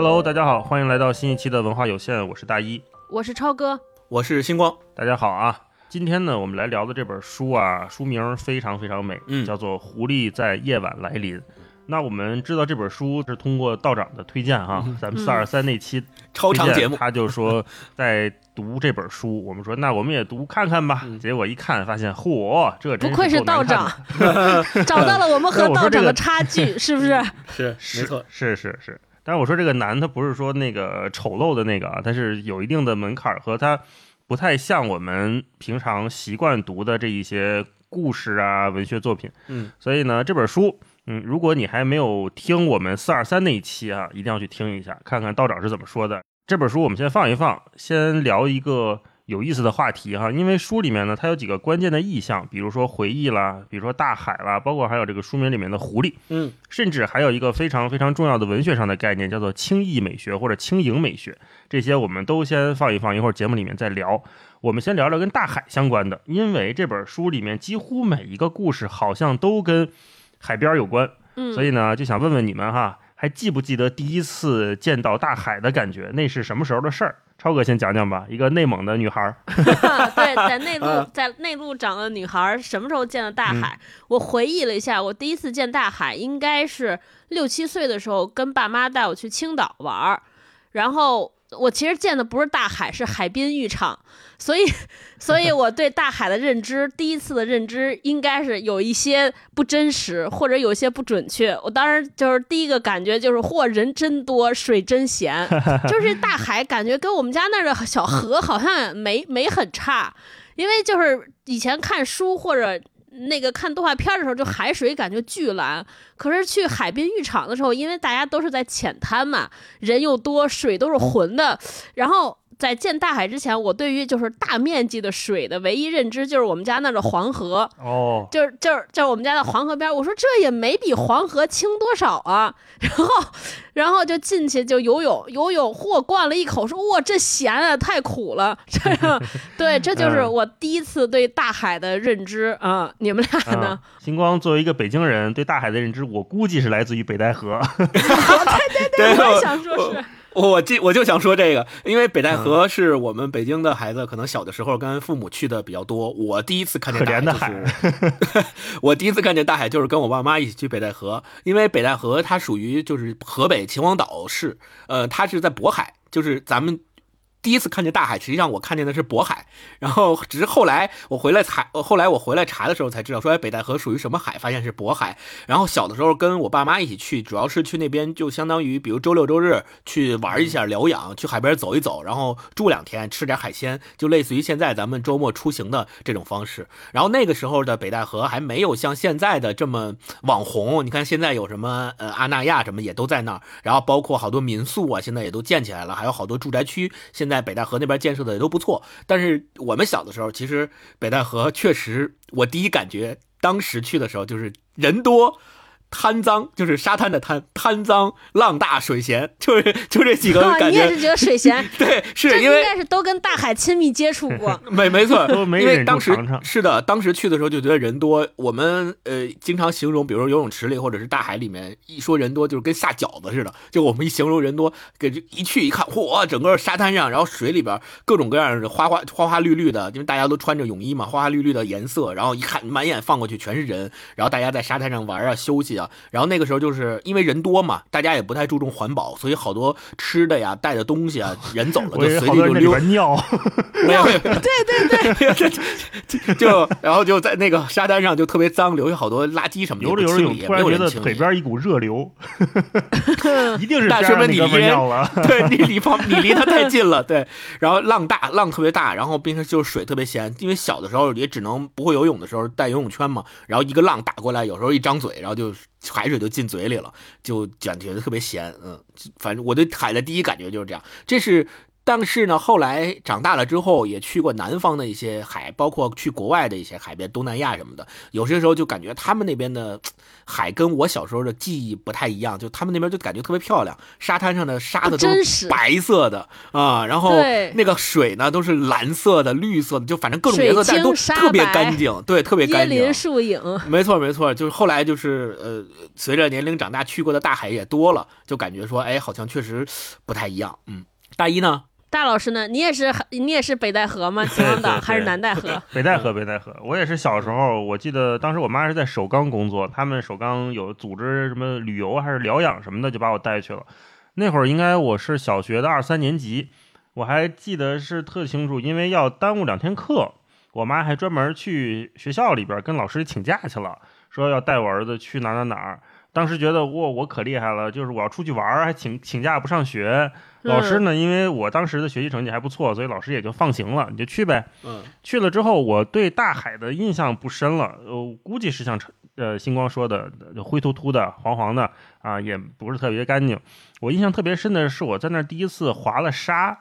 Hello，大家好，欢迎来到新一期的文化有限，我是大一，我是超哥，我是星光，大家好啊。今天呢，我们来聊的这本书啊，书名非常非常美，嗯叫做《狐狸在夜晚来临》。那我们知道这本书是通过道长的推荐哈，咱们四二三那期超长节目，他就说在读这本书，我们说那我们也读看看吧。嗯结果一看发现，嚯，这真不愧是道长的，找到了我们和道长的差距，是不是？是没错，是是是。但是我说这个难，它不是说那个丑陋的那个啊，它是有一定的门槛儿和它不太像我们平常习惯读的这一些故事啊文学作品。嗯，所以呢，这本书，嗯，如果你还没有听我们四二三那一期啊，一定要去听一下，看看道长是怎么说的。这本书我们先放一放，先聊一个有意思的话题哈，因为书里面呢，它有几个关键的意象，比如说回忆啦，比如说大海啦，包括还有这个书名里面的狐狸。嗯，甚至还有一个非常非常重要的文学上的概念，叫做轻易美学或者轻盈美学。这些我们都先放一放，一会儿节目里面再聊。我们先聊聊跟大海相关的，因为这本书里面几乎每一个故事好像都跟海边有关，嗯，所以呢，就想问问你们哈，还记不记得第一次见到大海的感觉？那是什么时候的事儿？超哥先讲讲吧。一个内蒙的女孩儿，对，在内陆啊，在内陆长的女孩儿什么时候见的大嗯海？我回忆了一下，我第一次见大海应该是六七岁的时候，跟爸妈带我去青岛玩儿，然后。我其实见的不是大海，是海滨浴场，所以，所以我对大海的认知，第一次的认知应该是有一些不真实，或者有一些不准确。我当时就是第一个感觉就是，嚯，人真多，水真咸，就是大海感觉跟我们家那儿的小河好像没没很差，因为就是以前看书或者那个看动画片的时候，就海水感觉巨蓝。可是去海滨浴场的时候，因为大家都是在浅滩嘛，人又多，水都是浑的，然后。在见大海之前，我对于就是大面积的水的唯一认知就是我们家那儿的黄河，哦，就是就是就是我们家的黄河边儿，我说这也没比黄河清多少啊，然后然后就进去就游泳，游泳嚯灌了一口，说哇这咸啊太苦了，这样对，这就是嗯我第一次对大海的认知啊、你们俩呢啊？星光作为一个北京人，对大海的认知，我估计是来自于北戴河。对我也想说是，我这我就想说这个，因为北戴河是我们北京的孩子，可能小的时候跟父母去的比较多。我第一次看见大海就是 我第一次看见大海就是跟我爸妈一起去北戴河，因为北戴河它属于就是河北秦皇岛市，呃，它是在渤海，就是咱们。第一次看见大海，实际上我看见的是渤海，然后只是后来我回来查，后来我回来查的时候才知道，说哎北戴河属于什么海，发现是渤海。然后小的时候跟我爸妈一起去，主要是去那边就相当于比如周六周日去玩一下疗养，去海边走一走，然后住两天，吃点海鲜，就类似于现在咱们周末出行的这种方式。然后那个时候的北戴河还没有像现在的这么网红，你看现在有什么呃阿那亚什么也都在那儿，然后包括好多民宿啊，现在也都建起来了，还有好多住宅区，现在在北戴河那边建设的也都不错。但是我们小的时候，其实北戴河确实，我第一感觉，当时去的时候就是人多。滩脏就是沙滩的滩，贪脏浪大水咸，就是就这几个啊，感觉。你也是觉得水咸，对，是因为应该是都跟大海亲密接触过。没没错，都没忍住因为当时尝尝是的，当时去的时候就觉得人多。我们呃经常形容，比如说游泳池里或者是大海里面，一说人多就是跟下饺子似的。就我们一形容人多，给这一去一看，嚯，整个沙滩上，然后水里边各种各样的花花花花绿绿的，因为大家都穿着泳衣嘛，花花绿绿的颜色，然后一看满眼放过去全是人，然后大家在沙滩上玩啊休息啊，然后那个时候就是因为人多嘛，大家也不太注重环保，所以好多吃的呀、带的东西啊，人走了就随地就溜。尿，没有，没有，对对对，就就然后就在那个沙滩上就特别脏，留下好多垃圾什么的，游着游着突然觉得人清理。腿边一股热流，一定是但边上说明你离了。对你离旁你离他太近了，对。然后浪大，浪特别大，然后并且就是水特别咸，因为小的时候也只能不会游泳的时候带游泳圈嘛，然后一个浪打过来，有时候一张嘴，然后就海水都进嘴里了，就感觉特别咸，嗯，反正我对海的第一感觉就是这样，这是。但是呢，后来长大了之后，也去过南方的一些海，包括去国外的一些海边，东南亚什么的。有些时候就感觉他们那边的海跟我小时候的记忆不太一样，就他们那边就感觉特别漂亮，沙滩上的沙子都是白色的啊，然后那个水呢都是蓝色的、绿色的，就反正各种颜色，水但都特别干净，对，特别干净林。树影，没错，没错，就是后来就是呃，随着年龄长大，去过的大海也多了，就感觉说，哎，好像确实不太一样。嗯，大一呢？大老师呢？你也是你也是北戴河吗？秦皇岛还是南戴河？北戴河，北戴河。我也是小时候，我记得当时我妈是在首钢工作，他们首钢有组织什么旅游还是疗养什么的，就把我带去了。那会儿应该我是小学的二三年级，我还记得是特清楚，因为要耽误两天课，我妈还专门去学校里边跟老师请假去了，说要带我儿子去哪哪哪儿。当时觉得哇，我可厉害了，就是我要出去玩儿，还请请假不上学。老师呢，因为我当时的学习成绩还不错，所以老师也就放行了，你就去呗。嗯去了之后，我对大海的印象不深了，呃，估计是像呃星光说的，呃灰秃秃的、黄黄的啊，也不是特别干净。我印象特别深的是我在那儿第一次滑了沙，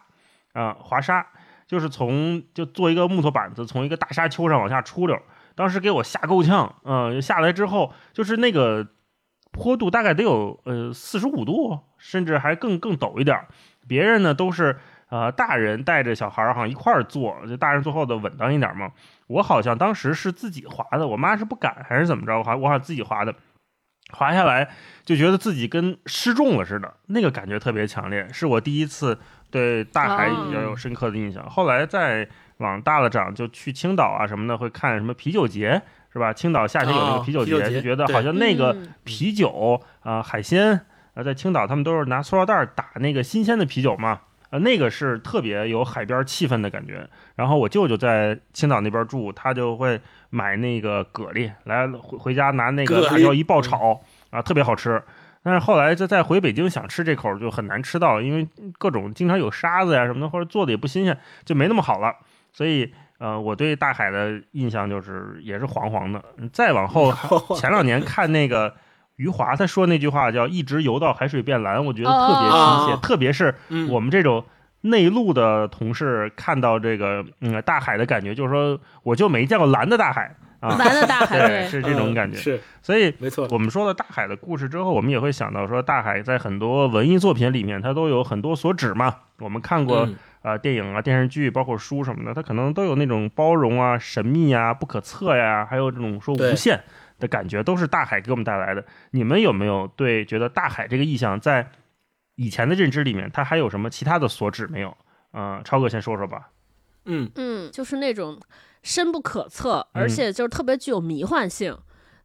啊，滑沙，就是从就做一个木头板子，从一个大沙丘上往下出溜，当时给我吓够呛，嗯、下来之后就是那个坡度大概得有呃四十五度，甚至还更更陡一点儿。别人呢都是呃大人带着小孩儿好像一块儿坐，就大人坐后的稳当一点嘛。我好像当时是自己滑的，我妈是不敢还是怎么着？我好我好像自己滑的，滑下来就觉得自己跟失重了似的，那个感觉特别强烈，是我第一次对大海比较有深刻的印象。后来再往大了长，就去青岛啊什么的，会看什么啤酒节。是吧？青岛夏天有那个哦啤酒节，啤酒节就觉得好像那个嗯啤酒啊、海鲜啊，在青岛他们都是拿塑料袋打那个新鲜的啤酒嘛，啊，那个是特别有海边气氛的感觉。然后我舅舅在青岛那边住，他就会买那个蛤蜊来回回家拿那个辣椒一爆炒啊，特别好吃。但是后来就再回北京想吃这口就很难吃到，因为各种经常有沙子呀什么的，或者做的也不新鲜，就没那么好了。所以呃，我对大海的印象就是也是黄黄的。再往后，前两年看那个余华他说那句话叫“一直游到海水变蓝”，我觉得特别亲切，哦特别是嗯，我们这种内陆的同事看到这个嗯大海的感觉，就是说我就没见过蓝的大海啊，蓝的大海，对，是这种感觉。嗯是所以没错。我们说了大海的故事之后，我们也会想到说，大海在很多文艺作品里面，它都有很多所指嘛。我们看过嗯啊、电影啊、电视剧，包括书什么的，它可能都有那种包容啊、神秘啊、不可测呀，还有这种说无限的感觉，都是大海给我们带来的。你们有没有对觉得大海这个意象在以前的认知里面，它还有什么其他的所指没有？嗯、超哥先说说吧。嗯嗯，就是那种深不可测，嗯而且就是特别具有迷幻性。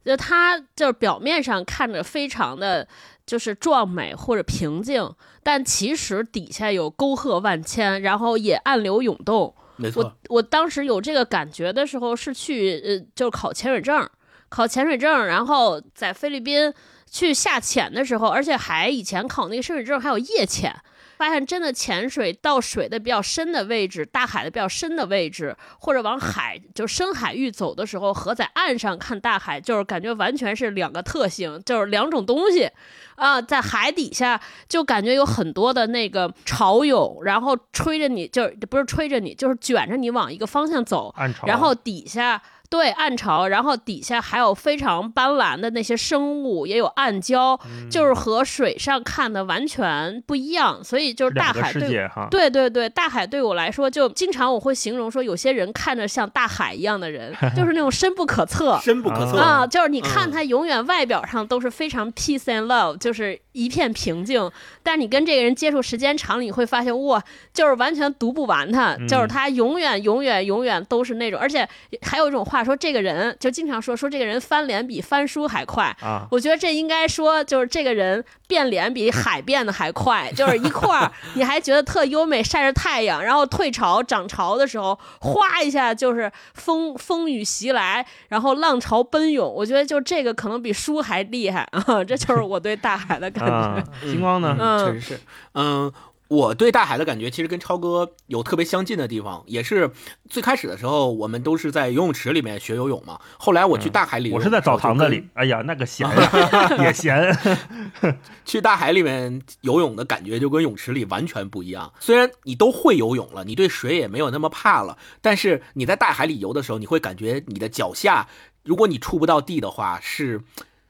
就它就是表面上看着非常的就是壮美或者平静，但其实底下有沟壑万千，然后也暗流涌动。我没错。我当时有这个感觉的时候，是去呃，就是考潜水证，考潜水证，然后在菲律宾去下潜的时候，而且还以前考那个深水证还有夜潜。发现真的潜水到水的比较深的位置，大海的比较深的位置，或者往海就深海域走的时候，和在岸上看大海，就是感觉完全是两个特性，就是两种东西啊。在海底下就感觉有很多的那个潮涌，然后吹着你，就是不是吹着你，就是卷着你往一个方向走，然后底下对暗潮，然后底下还有非常斑斓的那些生物，也有暗礁，嗯就是和水上看的完全不一样。所以就是大海对世界哈。对对对，大海对我来说，就经常我会形容说，有些人看着像大海一样的人，就是那种深不可测。深不可测啊，就是你看嗯他永远外表上都是非常 peace and love，就是一片平静，但你跟这个人接触时间长了，你会发现哇，就是完全读不完他，嗯就是他永远永远永远都是那种，而且还有一种话说，这个人就经常说说这个人翻脸比翻书还快，啊，我觉得这应该说，就是这个人变脸比海变的还快，就是一块儿，你还觉得特优美，晒着太阳，然后退潮涨潮的时候，哗一下就是风风雨袭来，然后浪潮奔涌。我觉得就这个可能比书还厉害啊！这就是我对大海的感觉。啊，星光呢？嗯确实是，嗯。我对大海的感觉其实跟超哥有特别相近的地方，也是最开始的时候我们都是在游泳池里面学游泳嘛。后来我去大海里、嗯，我是在澡堂子里。哎呀，那个咸呀 也咸。去大海里面游泳的感觉就跟泳池里完全不一样。虽然你都会游泳了，你对水也没有那么怕了，但是你在大海里游的时候，你会感觉你的脚下，如果你触不到地的话，是。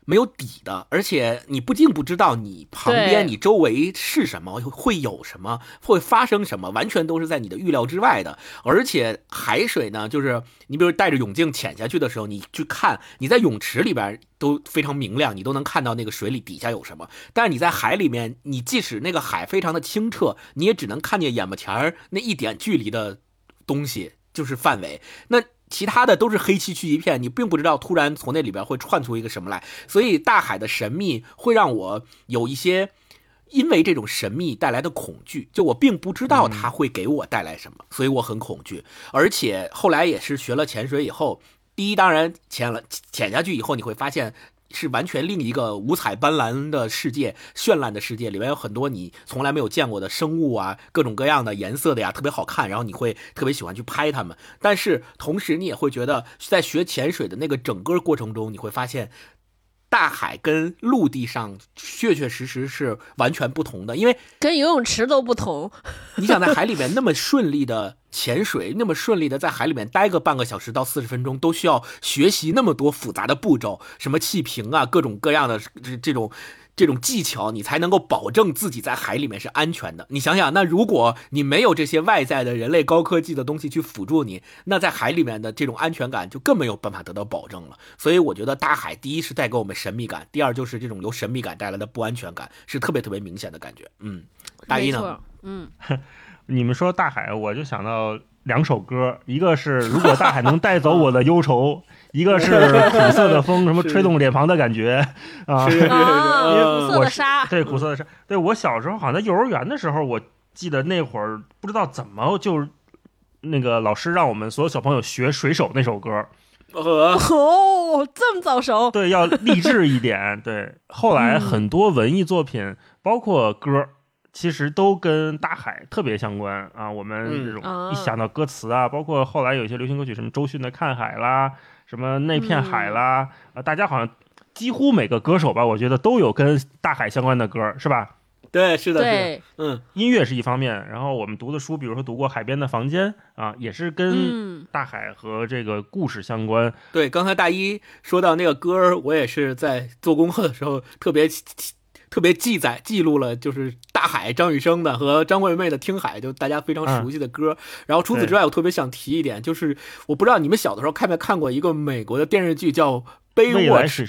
没有底的，而且你不仅不知道你旁边、你周围是什么，会有什么，会发生什么，完全都是在你的预料之外的。而且海水呢，就是你比如带着泳镜潜下去的时候，你去看，你在泳池里边都非常明亮，你都能看到那个水里底下有什么。但是你在海里面，你即使那个海非常的清澈，你也只能看见眼巴前那一点距离的东西，就是范围。那其他的都是黑漆漆一片，你并不知道突然从那里边会窜出一个什么来，所以大海的神秘会让我有一些因为这种神秘带来的恐惧，就我并不知道它会给我带来什么，所以我很恐惧。而且后来也是学了潜水以后，第一当然潜了潜下去以后，你会发现。是完全另一个五彩斑斓的世界，绚烂的世界里面有很多你从来没有见过的生物啊，各种各样的颜色的呀，特别好看。然后你会特别喜欢去拍它们，但是同时你也会觉得，在学潜水的那个整个过程中，你会发现。大海跟陆地上确确实实是完全不同的，因为跟游泳池都不同。你想在海里面那么顺利的潜水，那么顺利的在海里面待个半个小时到四十分钟，都需要学习那么多复杂的步骤，什么气瓶啊，各种各样的这这种。这种技巧，你才能够保证自己在海里面是安全的。你想想，那如果你没有这些外在的人类高科技的东西去辅助你，那在海里面的这种安全感就更没有办法得到保证了。所以，我觉得大海第一是带给我们神秘感，第二就是这种由神秘感带来的不安全感是特别特别明显的感觉。嗯，大一呢？嗯，你们说大海，我就想到两首歌，一个是如果大海能带走我的忧愁。一个是苦涩的风，什么吹动脸庞的感觉啊？是是是，苦涩的沙。对，苦涩的沙。对我小时候，好像在幼儿园的时候，我记得那会儿不知道怎么就那个老师让我们所有小朋友学水手那首歌。哦，这么早熟？对，要励志一点。对，后来很多文艺作品，包括歌，其实都跟大海特别相关啊。我们这种一想到歌词啊，包括后来有一些流行歌曲，什么周迅的《看海》啦。什么那片海啦，啊，大家好像几乎每个歌手吧，我觉得都有跟大海相关的歌，是吧？对，是的，对，嗯，音乐是一方面，然后我们读的书，比如说读过《海边的房间》啊，也是跟大海和这个故事相关。对，刚才大一说到那个歌，我也是在做功课的时候特别。特别记载记录了，就是大海张雨生的和张惠妹的《听海》，就大家非常熟悉的歌。然后除此之外，我特别想提一点，就是我不知道你们小的时候看没看过一个美国的电视剧叫《Baywatch》。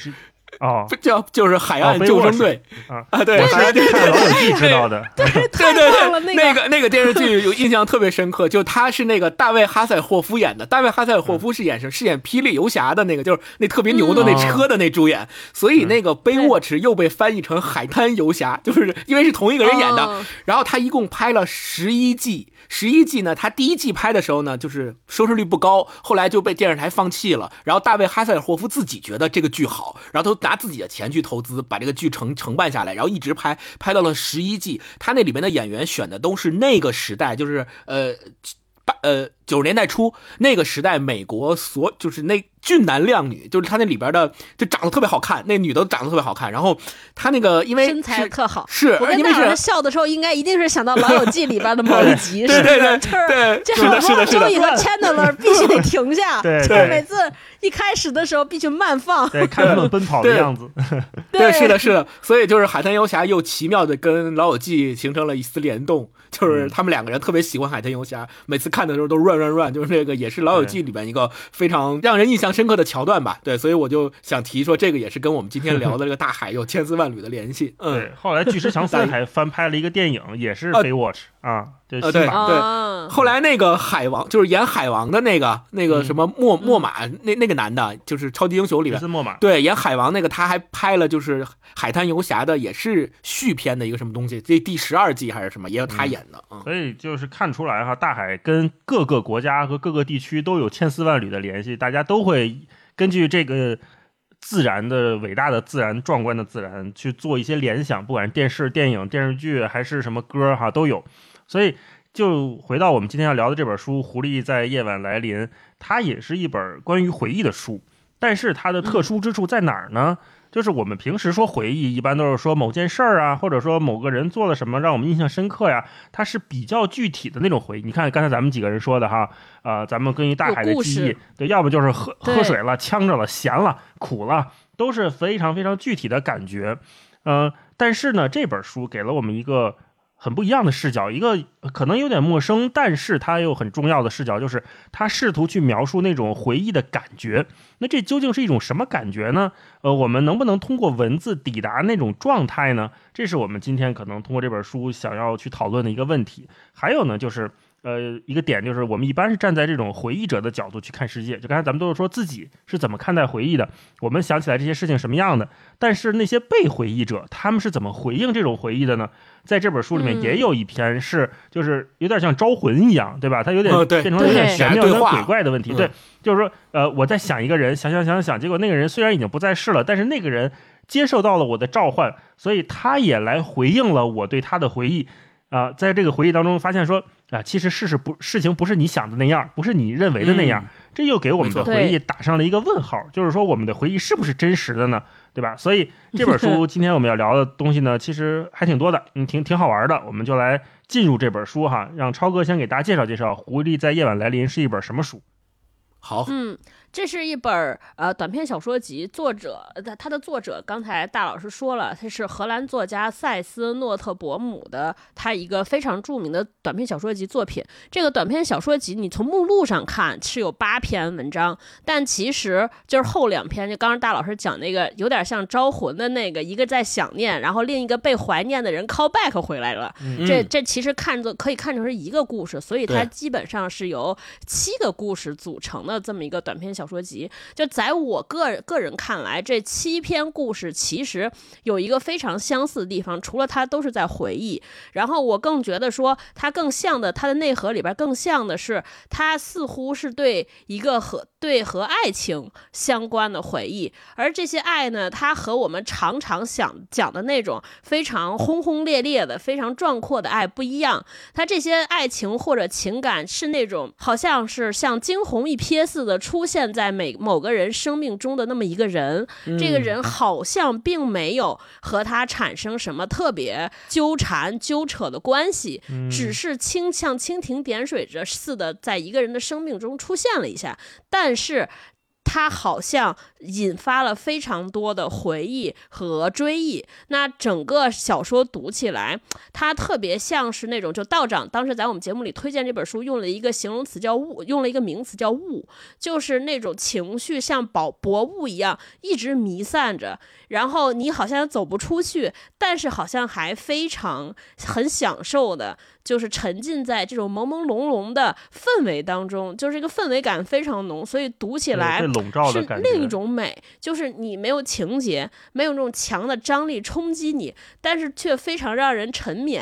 哦，叫就是海岸救生队啊啊，对，海岸救生队知道的，对对对，那个那个电视剧有印象特别深刻，就他是那个大卫哈塞尔霍夫演的，大卫哈塞尔霍夫是演是是演霹雳游侠的那个，就是那特别牛的那车的那主演，所以那个《贝沃池》又被翻译成《海滩游侠》，就是因为是同一个人演的。然后他一共拍了十一季，十一季呢，他第一季拍的时候呢，就是收视率不高，后来就被电视台放弃了。然后大卫哈塞尔霍夫自己觉得这个剧好，然后都。拿自己的钱去投资，把这个剧承承办下来，然后一直拍，拍到了十一季。他那里面的演员选的都是那个时代，就是呃。八呃九十年代初那个时代，美国所就是那俊男靓女，就是他那里边的就长得特别好看，那女的长得特别好看。然后他那个因为身材特好，是我跟大人笑的时候，应该一定是想到《老友记》里边的某一集，是对对对，就是是的是的是的。周易和 Chandler 必须得停下，对对，每次一开始的时候必须慢放，对，看他们奔跑的样子。对，是的，是的。所以就是《海滩游侠》又奇妙的跟《老友记》形成了一丝联动。就是他们两个人特别喜欢海滩游侠，每次看的时候都乱乱乱，就是那个也是《老友记》里边一个非常让人印象深刻的桥段吧。对，所以我就想提说，这个也是跟我们今天聊的这个大海有千丝万缕的联系。嗯，对。后来巨石强森 还翻拍了一个电影，也是《Baywatch》啊。对对，后来那个海王就是演海王的那个那个什么莫莫马那那个男的，就是超级英雄里边对演海王那个，他还拍了就是海滩游侠的，也是续篇的一个什么东西，这第十二季还是什么，也有他演的。所以就是看出来哈，大海跟各个国家和各个地区都有千丝万缕的联系，大家都会根据这个。自然的伟大的自然、壮观的自然去做一些联想，不管是电视、电影、电视剧还是什么歌哈都有。所以就回到我们今天要聊的这本书《狐狸在夜晚来临》，它也是一本关于回忆的书，但是它的特殊之处在哪儿呢？就是我们平时说回忆，一般都是说某件事儿啊，或者说某个人做了什么让我们印象深刻呀，它是比较具体的那种回忆。你看刚才咱们几个人说的哈，呃，咱们跟于大海的记忆，对，要么就是喝喝水了、呛着了、咸了、苦了，都是非常非常具体的感觉。呃，但是呢，这本书给了我们一个很不一样的视角，一个可能有点陌生，但是它又很重要的视角，就是他试图去描述那种回忆的感觉。那这究竟是一种什么感觉呢？呃，我们能不能通过文字抵达那种状态呢？这是我们今天可能通过这本书想要去讨论的一个问题。还有呢，就是。呃，一个点就是我们一般是站在这种回忆者的角度去看世界。就刚才咱们都是说自己是怎么看待回忆的，我们想起来这些事情什么样的，但是那些被回忆者他们是怎么回应这种回忆的呢？在这本书里面嗯也有一篇是，就是有点像招魂一样，对吧？它有点变成了有点玄妙、有点鬼怪的问题。嗯对，就是说，呃，我在想一个人，想想想想，结果那个人虽然已经不在世了，但是那个人接受到了我的召唤，所以他也来回应了我对他的回忆。啊、在这个回忆当中发现说啊、其实事实不事情不是你想的那样，不是你认为的那样，这又给我们的回忆打上了一个问号，就是说我们的回忆是不是真实的呢？对吧？所以这本书 今天我们要聊的东西呢，其实还挺多的，嗯，挺挺好玩的。我们就来进入这本书哈，让超哥先给大家介绍介绍《狐狸在夜晚来临》是一本什么书。好，嗯，这是一本儿呃短篇小说集，作者呃它它的作者刚才大老师说了，他是荷兰作家塞斯诺特伯姆的，他一个非常著名的短篇小说集作品。这个短篇小说集，你从目录上看是有八篇文章，但其实就是后两篇，就刚刚大老师讲那个有点像招魂的那个，一个在想念，然后另一个被怀念的人 call back 回来了。这嗯这其实看作可以看成是一个故事，所以它基本上是由七个故事组成的这么一个短篇小小说集。就在我个个人看来，这七篇故事其实有一个非常相似的地方，除了它都是在回忆，然后我更觉得说它更像的，它的内核里边更像的是，它似乎是对一个和对和爱情相关的回忆，而这些爱呢，它和我们常常想讲的那种非常轰轰烈烈的、非常壮阔的爱不一样。它这些爱情或者情感是那种好像是像惊鸿一瞥似的出现在每某个人生命中的那么一个人，这个人好像并没有和他产生什么特别纠缠纠扯的关系，只是轻像蜻蜓点水着似的，在一个人的生命中出现了一下，但是。他好像引发了非常多的回忆和追忆。那整个小说读起来，它特别像是那种，就道长当时在我们节目里推荐这本书，用了一个形容词叫雾，用了一个名词叫雾，就是那种情绪像薄薄雾一样一直弥散着，然后你好像走不出去，但是好像还非常很享受的，就是沉浸在这种朦朦胧胧的氛围当中，就是这个氛围感非常浓，所以读起来是，另一种美，就是你没有情节，没有那种强的张力冲击你，但是却非常让人沉湎，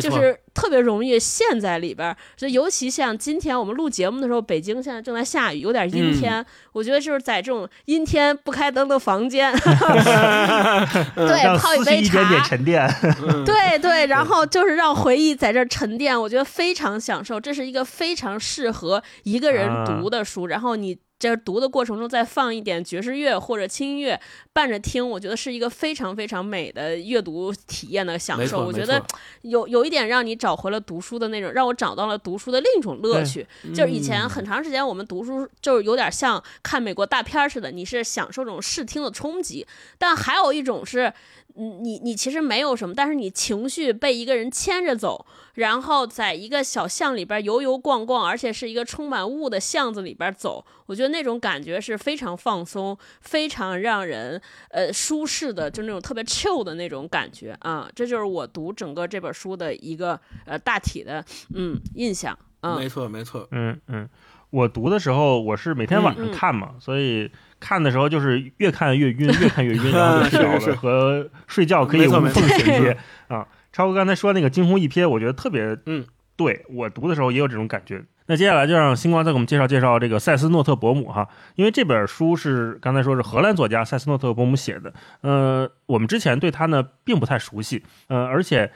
就是特别容易陷在里边儿。所以尤其像今天我们录节目的时候，北京现在正在下雨，有点阴天，我觉得就是在这种阴天不开灯的房间，对，让泡一杯思绪一点点茶，沉淀。对对，然后就是让回忆在这儿沉淀，我觉得非常享受。这是一个非常适合一个人啊读的书，然后你。这读的过程中，再放一点爵士乐或者轻音乐伴着听，我觉得是一个非常非常美的阅读体验的享受。我觉得有有一点让你找回了读书的那种，让我找到了读书的另一种乐趣。就是以前很长时间我们读书就是有点像看美国大片儿似的，你是享受这种视听的冲击，但还有一种是，嗯你你其实没有什么，但是你情绪被一个人牵着走，然后在一个小巷里边游游逛逛，而且是一个充满雾的巷子里边走，我觉得那种感觉是非常放松，非常让人呃舒适的，就那种特别 chill 的那种感觉啊，这就是我读整个这本书的一个呃大体的嗯印象。嗯。没错，没错，嗯嗯，我读的时候我是每天晚上嗯。嗯看嘛，所以看的时候就是越看越晕，越看越晕，然后就睡着是是了，和睡觉可以无缝衔接 啊。超哥刚才说那个惊鸿一瞥，我觉得特别嗯，对我读的时候也有这种感觉。那接下来就让星光再给我们介绍介绍这个塞斯诺特伯姆哈，因为这本书是刚才说是荷兰作家塞斯诺特伯姆写的，呃，我们之前对他呢并不太熟悉，呃，而且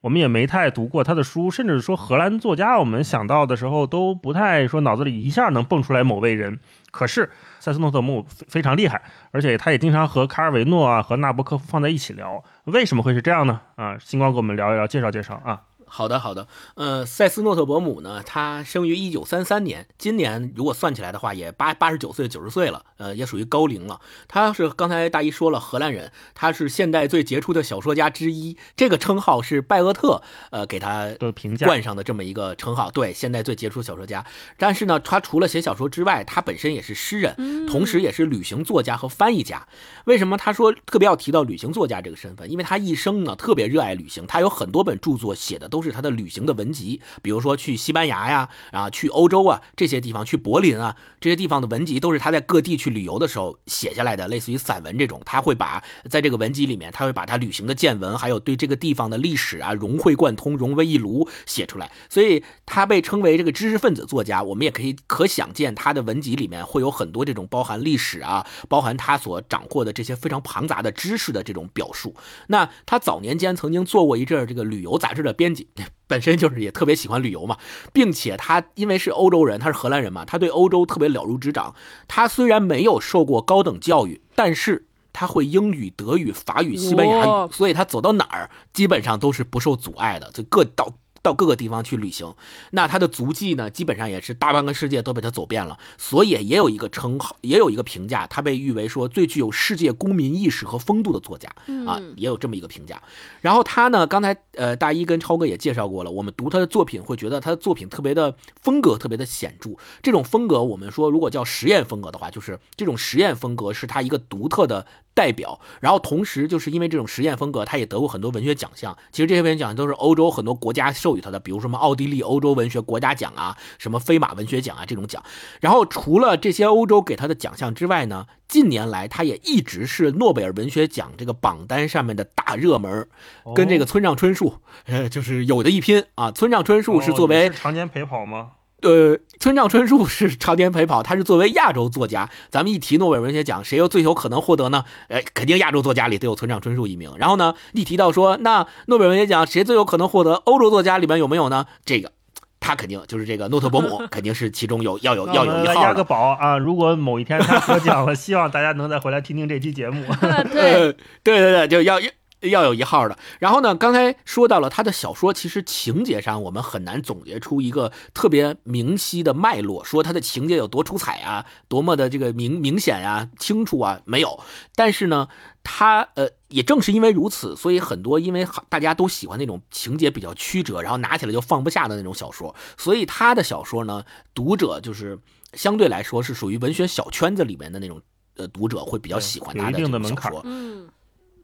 我们也没太读过他的书，甚至说荷兰作家，我们想到的时候都不太说脑子里一下能蹦出来某位人。可是塞斯诺特姆非常厉害，而且他也经常和卡尔维诺啊和纳博科夫放在一起聊，为什么会是这样呢？啊，星光给我们聊一聊，介绍介绍啊。好的，好的。呃，塞斯诺特伯姆呢，他生于一九三三年，今年如果算起来的话，也八八十九岁、九十岁了，呃，也属于高龄了。他是刚才大一说了，荷兰人，他是现代最杰出的小说家之一，这个称号是拜厄特呃给他的评价冠上的这么一个称号。对，现代最杰出小说家。但是呢，他除了写小说之外，他本身也是诗人，同时也是旅行作家和翻译家。为什么他说特别要提到旅行作家这个身份？因为他一生呢特别热爱旅行，他有很多本著作写的都。都是他的旅行的文集，比如说去西班牙呀，啊，去欧洲啊这些地方，去柏林啊这些地方的文集，都是他在各地去旅游的时候写下来的，类似于散文这种。他会把在这个文集里面，他会把他旅行的见闻，还有对这个地方的历史啊融会贯通、融为一炉写出来。所以他被称为这个知识分子作家。我们也可以可想见，他的文集里面会有很多这种包含历史啊，包含他所掌握的这些非常庞杂的知识的这种表述。那他早年间曾经做过一阵这个旅游杂志的编辑。本身就是也特别喜欢旅游嘛，并且他因为是欧洲人，他是荷兰人嘛，他对欧洲特别了如指掌。他虽然没有受过高等教育，但是他会英语、德语、法语、西班牙语，所以他走到哪儿基本上都是不受阻碍的，就各到。到各个地方去旅行，那他的足迹呢，基本上也是大半个世界都被他走遍了，所以也有一个称号，也有一个评价，他被誉为说最具有世界公民意识和风度的作家啊，也有这么一个评价。然后他呢，刚才呃大一跟超哥也介绍过了，我们读他的作品会觉得他的作品特别的风格特别的显著。这种风格我们说如果叫实验风格的话，就是这种实验风格是他一个独特的。代表，然后同时就是因为这种实验风格，他也得过很多文学奖项。其实这些文学奖都是欧洲很多国家授予他的，比如什么奥地利欧洲文学国家奖啊，什么飞马文学奖啊这种奖。然后除了这些欧洲给他的奖项之外呢，近年来他也一直是诺贝尔文学奖这个榜单上面的大热门，跟这个村上春树，呃，就是有的一拼啊。村上春树是作为常年陪跑吗？呃，村上春树是常年陪跑，他是作为亚洲作家。咱们一提诺贝尔文学奖，谁又最有可能获得呢？哎，肯定亚洲作家里都有村上春树一名。然后呢，一提到说，那诺贝尔文学奖谁最有可能获得？欧洲作家里面有没有呢？这个，他肯定就是这个诺特伯姆，肯定是其中有要有要有一号。压个宝啊！如果某一天他得奖了，希望大家能再回来听听这期节目。对对对对，就要要。有一号的，然后呢？刚才说到了他的小说，其实情节上我们很难总结出一个特别明晰的脉络，说他的情节有多出彩啊，多么的这个明明显啊、清楚啊，没有。但是呢，他呃，也正是因为如此，所以很多因为大家都喜欢那种情节比较曲折，然后拿起来就放不下的那种小说，所以他的小说呢，读者就是相对来说是属于文学小圈子里面的那种呃读者会比较喜欢他的小说。嗯。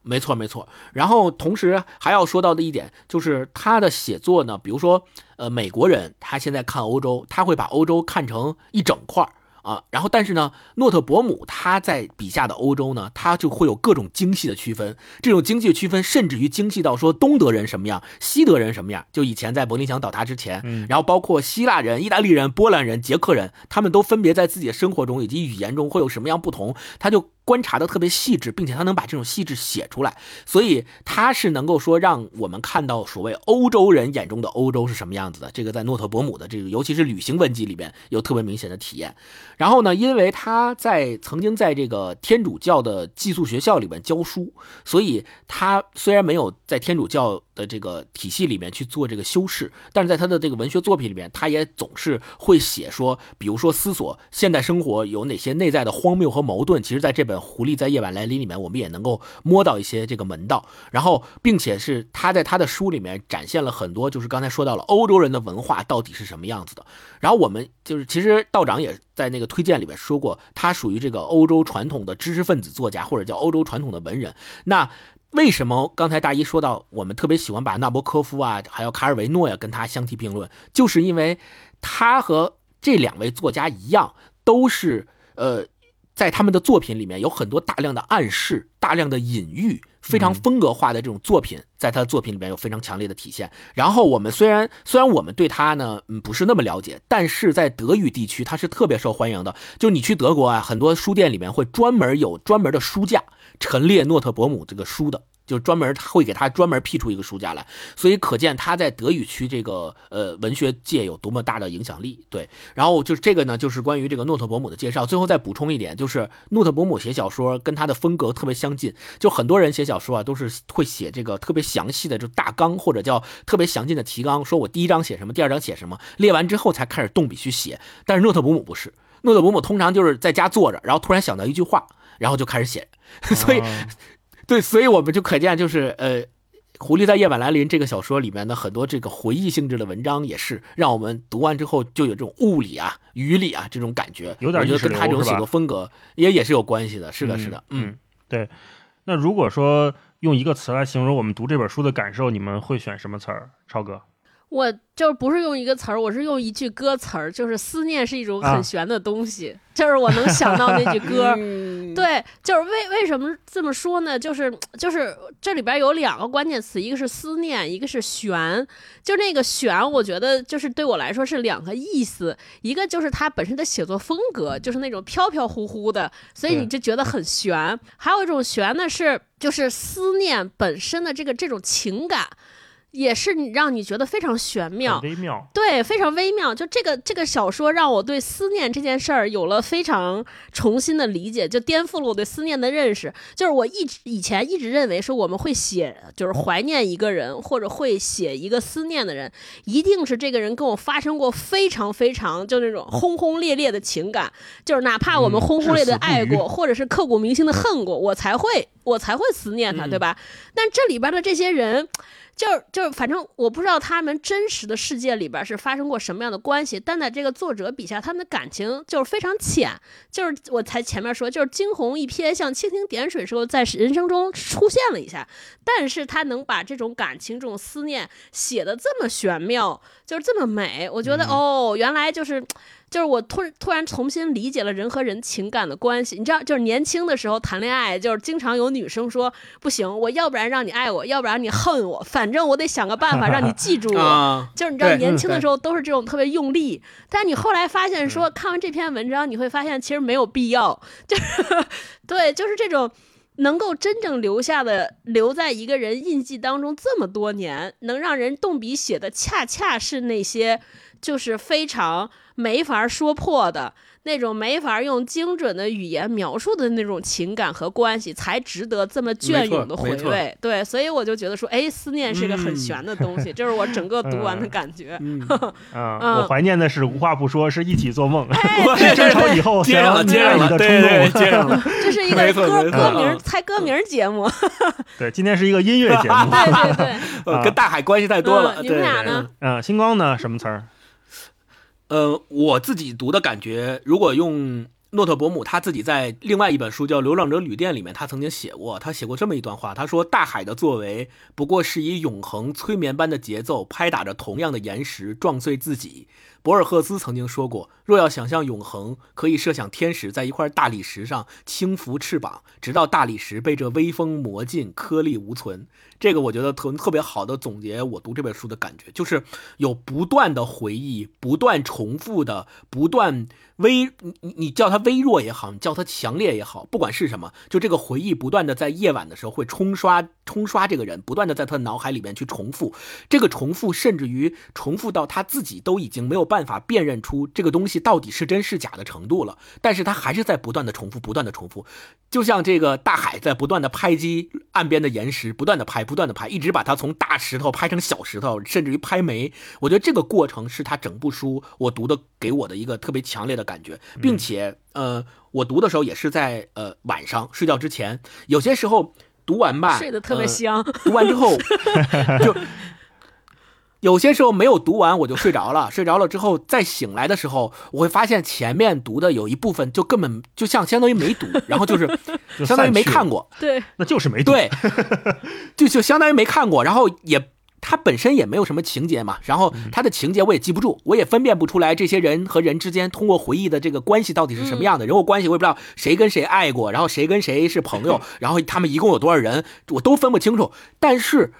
没错，没错。然后同时还要说到的一点就是他的写作呢，比如说，呃，美国人他现在看欧洲，他会把欧洲看成一整块儿。啊，然后但是呢，诺特伯姆他在笔下的欧洲呢，他就会有各种精细的区分，这种精细的区分甚至于精细到说东德人什么样，西德人什么样。就以前在柏林墙倒塌之前，然后包括希腊人、意大利人、波兰人、捷克人，他们都分别在自己的生活中以及语言中会有什么样不同，他就观察的特别细致，并且他能把这种细致写出来，所以他是能够说让我们看到所谓欧洲人眼中的欧洲是什么样子的。这个在诺特伯姆的这个尤其是旅行文集里面有特别明显的体验。然后呢，因为他在曾经在这个天主教的寄宿学校里面教书，所以他虽然没有在天主教的这个体系里面去做这个修饰，但是在他的这个文学作品里面，他也总是会写说，比如说思索现代生活有哪些内在的荒谬和矛盾。其实，在这本《狐狸在夜晚来临》里面，我们也能够摸到一些这个门道。然后，并且是他在他的书里面展现了很多，就是刚才说到了欧洲人的文化到底是什么样子的。然后我们就是，其实道长也在那个推荐里面说过，他属于这个欧洲传统的知识分子作家，或者叫欧洲传统的文人。那为什么刚才大一说到我们特别喜欢把纳博科夫啊，还有卡尔维诺呀跟他相提并论，就是因为他和这两位作家一样，都是呃在他们的作品里面有很多大量的暗示、大量的隐喻，非常风格化的这种作品，在他的作品里面有非常强烈的体现。然后我们虽然虽然我们对他呢嗯不是那么了解，但是在德语地区他是特别受欢迎的。就你去德国啊，很多书店里面会专门有专门的书架陈列诺特伯姆这个书的。就专门会给他专门辟出一个书架来，所以可见他在德语区这个呃文学界有多么大的影响力。对，然后就是这个呢，就是关于这个诺特伯姆的介绍。最后再补充一点，就是诺特伯姆写小说跟他的风格特别相近。就很多人写小说啊，都是会写这个特别详细的就大纲或者叫特别详尽的提纲，说我第一章写什么，第二章写什么，列完之后才开始动笔去写。但是诺特伯姆不是，诺特伯姆通常就是在家坐着，然后突然想到一句话，然后就开始写。所以。对，所以我们就可见，就是呃，《狐狸在夜晚来临》这个小说里面的很多这个回忆性质的文章，也是让我们读完之后就有这种物理啊、语理啊这种感觉，有点我觉得跟他这种写作风格也也是有关系的。是的，是的，嗯，对。那如果说用一个词来形容我们读这本书的感受，你们会选什么词儿？超哥。我就不是用一个词儿，我是用一句歌词儿，就是思念是一种很玄的东西，就是我能想到那句歌。对，就是为为什么这么说呢？就是就是这里边有两个关键词，一个是思念，一个是玄。就那个玄，我觉得就是对我来说是两个意思，一个就是它本身的写作风格，就是那种飘飘忽忽的，所以你就觉得很玄。还有一种玄呢，是就是思念本身的这个这种情感。也是你让你觉得非常玄妙，微妙，对，非常微妙。就这个这个小说让我对思念这件事儿有了非常重新的理解，就颠覆了我对思念的认识。就是我一直以前一直认为说我们会写，就是怀念一个人或者会写一个思念的人，一定是这个人跟我发生过非常非常就那种轰轰烈烈的情感，就是哪怕我们轰轰烈烈的爱过，或者是刻骨铭心的恨过，我才会我才会思念他，对吧？但这里边的这些人。就是就是，反正我不知道他们真实的世界里边是发生过什么样的关系，但在这个作者笔下，他们的感情就是非常浅。就是我才前面说，就是惊鸿一瞥，像蜻蜓点水时候在人生中出现了一下，但是他能把这种感情、这种思念写的这么玄妙，就是这么美。我觉得哦，原来就是。就是我突突然重新理解了人和人情感的关系，你知道，就是年轻的时候谈恋爱，就是经常有女生说不行，我要不然让你爱我，要不然你恨我，反正我得想个办法让你记住我。就是你知道，年轻的时候都是这种特别用力，但你后来发现说，看完这篇文章，你会发现其实没有必要。就是对，就是这种能够真正留下的，留在一个人印记当中这么多年，能让人动笔写的，恰恰是那些就是非常。没法说破的那种，没法用精准的语言描述的那种情感和关系，才值得这么隽永的回味。对，所以我就觉得说，哎，思念是个很玄的东西，这是我整个读完的感觉。啊，我怀念的是无话不说，是一起做梦。是争吵以后接上了，接上了，对对，接上了。这是一个歌歌名猜歌名节目。对，今天是一个音乐节目。对对对，跟大海关系太多了。你们俩呢？嗯，星光呢？什么词儿？呃，我自己读的感觉，如果用诺特伯姆他自己在另外一本书叫《流浪者旅店》里面，他曾经写过，他写过这么一段话，他说：“大海的作为不过是以永恒催眠般的节奏拍打着同样的岩石，撞碎自己。”博尔赫斯曾经说过：“若要想象永恒，可以设想天使在一块大理石上轻拂翅膀，直到大理石被这微风磨尽，颗粒无存。”这个我觉得特特别好的总结我读这本书的感觉，就是有不断的回忆，不断重复的，不断微你你叫它微弱也好，你叫它强烈也好，不管是什么，就这个回忆不断的在夜晚的时候会冲刷冲刷这个人，不断的在他脑海里面去重复，这个重复甚至于重复到他自己都已经没有办。法辨认出这个东西到底是真是假的程度了，但是他还是在不断的重复，不断的重复，就像这个大海在不断的拍击岸边的岩石，不断的拍，不断的拍，一直把它从大石头拍成小石头，甚至于拍没。我觉得这个过程是他整部书我读的给我的一个特别强烈的感觉，并且呃，我读的时候也是在呃晚上睡觉之前，有些时候读完吧，睡得特别香，读完之后 就。有些时候没有读完我就睡着了，睡着了之后再醒来的时候，我会发现前面读的有一部分就根本就像相当于没读，然后就是相当于没看过，对，那就是没读，对，就就相当于没看过，然后也。它本身也没有什么情节嘛，然后它的情节我也记不住，我也分辨不出来这些人和人之间通过回忆的这个关系到底是什么样的，人物关系我也不知道谁跟谁爱过，然后谁跟谁是朋友，然后他们一共有多少人，我都分不清楚。但是。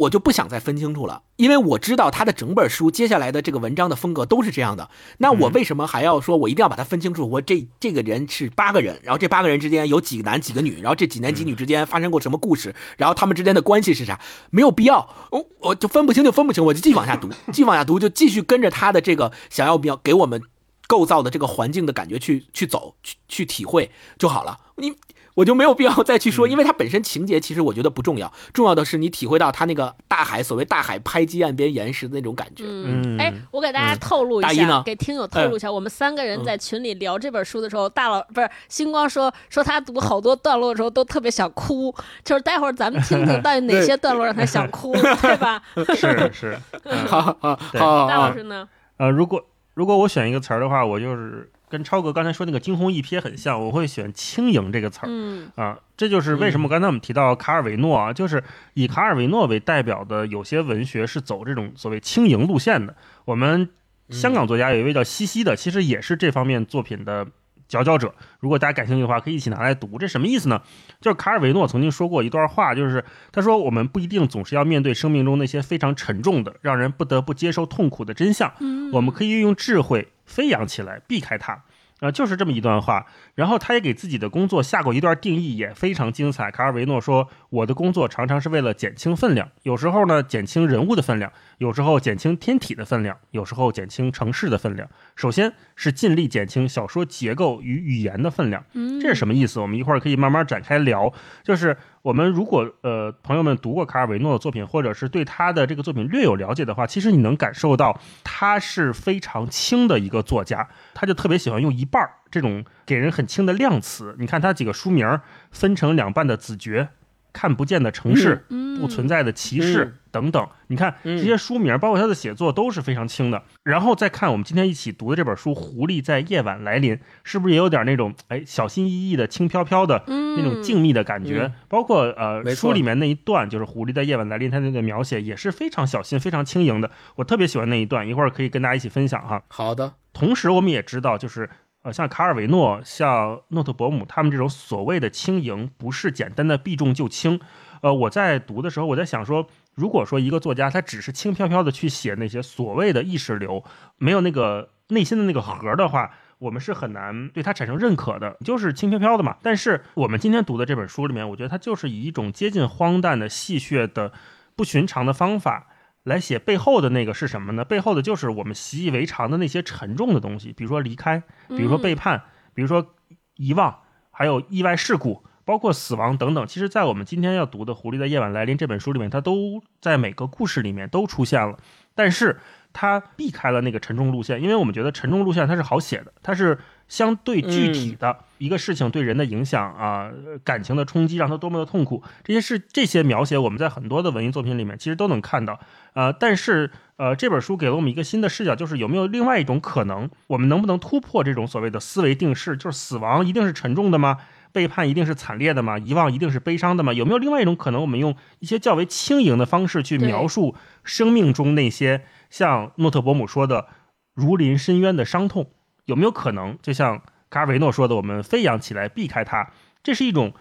我就不想再分清楚了，因为我知道他的整本书接下来的这个文章的风格都是这样的。那我为什么还要说我一定要把它分清楚？我这这个人是八个人，然后这八个人之间有几个男几个女，然后这几男几女之间发生过什么故事，然后他们之间的关系是啥？没有必要，我我就分不清就分不清，我就继续往下读，继续往下读，就继续跟着他的这个想要表给我们构造的这个环境的感觉去去走，去去体会就好了。你。我就没有必要再去说，因为它本身情节其实我觉得不重要，重要的是你体会到它那个大海，所谓大海拍击岸边岩石的那种感觉。嗯，哎，我给大家透露一下，给听友透露一下，我们三个人在群里聊这本书的时候，大佬不是星光说说他读好多段落的时候都特别想哭，就是待会儿咱们听听到底哪些段落让他想哭，对吧？是是，好 好好，大老师呢？呃，如果如果我选一个词儿的话，我就是。跟超哥刚才说那个惊鸿一瞥很像，我会选轻盈这个词儿。嗯啊，这就是为什么刚才我们提到卡尔维诺啊，就是以卡尔维诺为代表的有些文学是走这种所谓轻盈路线的。我们香港作家有一位叫西西的，其实也是这方面作品的。佼佼者，如果大家感兴趣的话，可以一起拿来读。这什么意思呢？就是卡尔维诺曾经说过一段话，就是他说我们不一定总是要面对生命中那些非常沉重的、让人不得不接受痛苦的真相。嗯我们可以运用智慧飞扬起来，避开它。啊，就是这么一段话。然后他也给自己的工作下过一段定义，也非常精彩。卡尔维诺说：“我的工作常常是为了减轻分量，有时候呢减轻人物的分量，有时候减轻天体的分量，有时候减轻城市的分量。首先是尽力减轻小说结构与语言的分量。这是什么意思？我们一会儿可以慢慢展开聊。就是。”我们如果呃朋友们读过卡尔维诺的作品，或者是对他的这个作品略有了解的话，其实你能感受到他是非常轻的一个作家，他就特别喜欢用一半儿这种给人很轻的量词。你看他几个书名分成两半的子爵。看不见的城市，不存在的骑士等等，你看这些书名，包括他的写作都是非常轻的。然后再看我们今天一起读的这本书《狐狸在夜晚来临》，是不是也有点那种哎小心翼翼的、轻飘飘的那种静谧的感觉？包括呃书里面那一段，就是狐狸在夜晚来临，它那个描写也是非常小心、非常轻盈的。我特别喜欢那一段，一会儿可以跟大家一起分享哈。好的。同时我们也知道，就是。呃，像卡尔维诺、像诺特伯姆，他们这种所谓的轻盈，不是简单的避重就轻。呃，我在读的时候，我在想说，如果说一个作家他只是轻飘飘的去写那些所谓的意识流，没有那个内心的那个核的话，我们是很难对他产生认可的，就是轻飘飘的嘛。但是我们今天读的这本书里面，我觉得他就是以一种接近荒诞的、戏谑的、不寻常的方法。来写背后的那个是什么呢？背后的就是我们习以为常的那些沉重的东西，比如说离开，比如说背叛，比如说遗忘，还有意外事故，包括死亡等等。其实，在我们今天要读的《狐狸的夜晚来临》这本书里面，它都在每个故事里面都出现了。但是，它避开了那个沉重路线，因为我们觉得沉重路线它是好写的，它是。相对具体的一个事情对人的影响啊，感情的冲击让他多么的痛苦，这些是这些描写我们在很多的文艺作品里面其实都能看到呃。但是呃，这本书给了我们一个新的视角，就是有没有另外一种可能，我们能不能突破这种所谓的思维定式？就是死亡一定是沉重的吗？背叛一定是惨烈的吗？遗忘一定是悲伤的吗？有没有另外一种可能，我们用一些较为轻盈的方式去描述生命中那些像诺特伯姆说的如临深渊的伤痛？有没有可能，就像卡尔维诺说的，我们飞扬起来，避开它，这是一种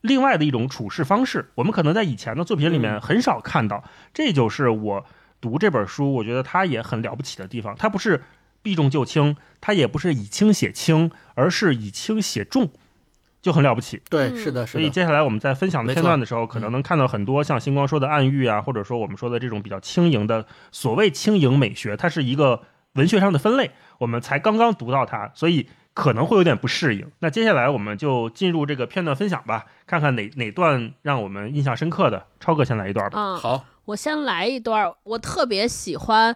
另外的一种处事方式。我们可能在以前的作品里面很少看到。这就是我读这本书，我觉得它也很了不起的地方。它不是避重就轻，它也不是以轻写轻，而是以轻写重，就很了不起。对，是的，是的。所以接下来我们在分享片段的时候，可能能看到很多像星光说的暗喻啊，或者说我们说的这种比较轻盈的所谓轻盈美学，它是一个文学上的分类。我们才刚刚读到它，所以可能会有点不适应。那接下来我们就进入这个片段分享吧，看看哪哪段让我们印象深刻的。超哥先来一段吧。嗯，好，我先来一段。我特别喜欢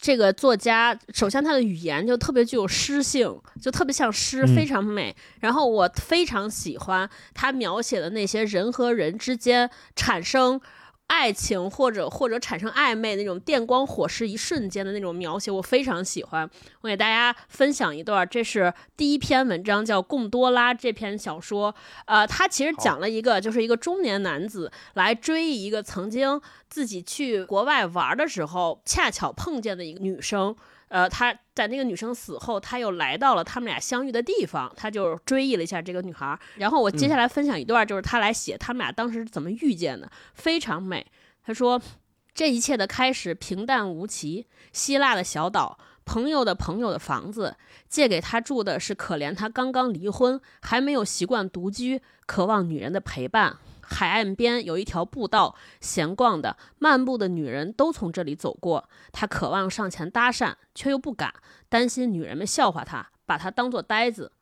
这个作家，首先他的语言就特别具有诗性，就特别像诗，非常美。然后我非常喜欢他描写的那些人和人之间产生。爱情或者或者产生暧昧那种电光火石一瞬间的那种描写，我非常喜欢。我给大家分享一段，这是第一篇文章，叫《贡多拉》这篇小说。呃，它其实讲了一个，就是一个中年男子来追一个曾经自己去国外玩的时候恰巧碰见的一个女生。呃，他在那个女生死后，他又来到了他们俩相遇的地方，他就追忆了一下这个女孩。然后我接下来分享一段，就是他来写他们俩当时怎么遇见的，非常美。他说，这一切的开始平淡无奇，希腊的小岛，朋友的朋友的房子，借给他住的是可怜他刚刚离婚，还没有习惯独居，渴望女人的陪伴。海岸边有一条步道，闲逛的、漫步的女人都从这里走过。他渴望上前搭讪，却又不敢，担心女人们笑话他，把他当作呆子。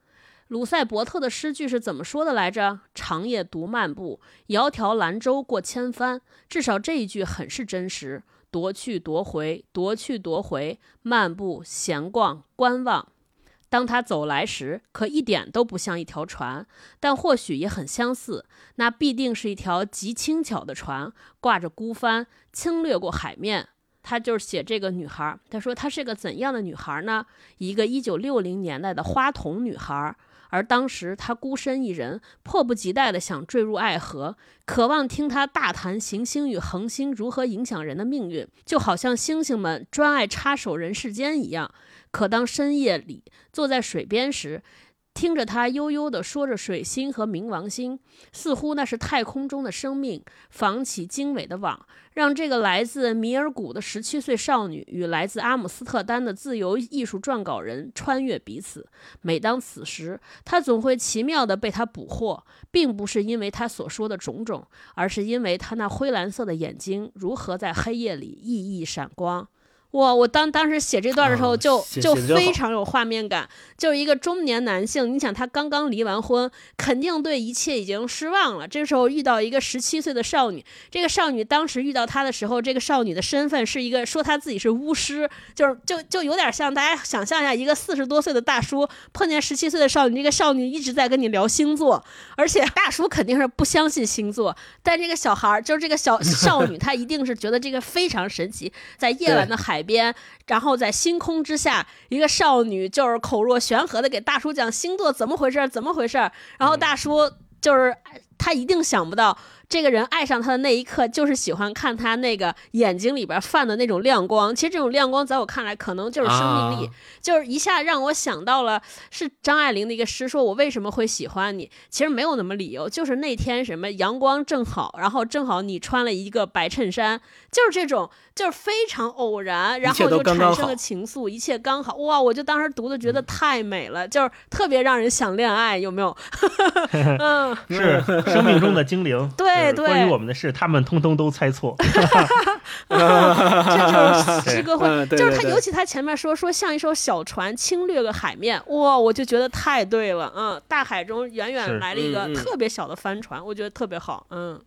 鲁塞伯特的诗句是怎么说的来着？长夜独漫步，窈窕兰舟过千帆。至少这一句很是真实。夺去夺回，夺去夺回，漫步闲逛观望。当他走来时，可一点都不像一条船，但或许也很相似。那必定是一条极轻巧的船，挂着孤帆，轻掠过海面。他就是写这个女孩。他说她是个怎样的女孩呢？一个一九六零年代的花童女孩。而当时他孤身一人，迫不及待地想坠入爱河，渴望听他大谈行星与恒星如何影响人的命运，就好像星星们专爱插手人世间一样。可当深夜里坐在水边时，听着他悠悠地说着水星和冥王星，似乎那是太空中的生命纺起精美的网，让这个来自米尔谷的十七岁少女与来自阿姆斯特丹的自由艺术撰稿人穿越彼此。每当此时，他总会奇妙地被他捕获，并不是因为他所说的种种，而是因为他那灰蓝色的眼睛如何在黑夜里熠熠闪光。哇！我当当时写这段的时候，就就非常有画面感。就是一个中年男性，你想他刚刚离完婚，肯定对一切已经失望了。这个时候遇到一个十七岁的少女，这个少女当时遇到他的时候，这个少女的身份是一个说她自己是巫师，就是就就有点像大家想象一下，一个四十多岁的大叔碰见十七岁的少女，这个少女一直在跟你聊星座，而且 大叔肯定是不相信星座，但这个小孩儿就是这个小 少女，她一定是觉得这个非常神奇，在夜晚的海。边，然后在星空之下，一个少女就是口若悬河的给大叔讲星座怎么回事，怎么回事。然后大叔就是他一定想不到。这个人爱上他的那一刻，就是喜欢看他那个眼睛里边泛的那种亮光。其实这种亮光，在我看来，可能就是生命力，就是一下让我想到了是张爱玲的一个诗，说我为什么会喜欢你？其实没有那么理由，就是那天什么阳光正好，然后正好你穿了一个白衬衫，就是这种，就是非常偶然，然后就产生了情愫，一切刚好。哇！我就当时读的觉得太美了，就是特别让人想恋爱，有没有？嗯，是生命中的精灵。对。对，关于我们的事，他们通通都猜错。这就是诗歌会，就是他，尤其他前面说说像一艘小船侵略个海面，哇，我就觉得太对了。嗯，大海中远远来了一个特别小的帆船，我觉得特别好。嗯，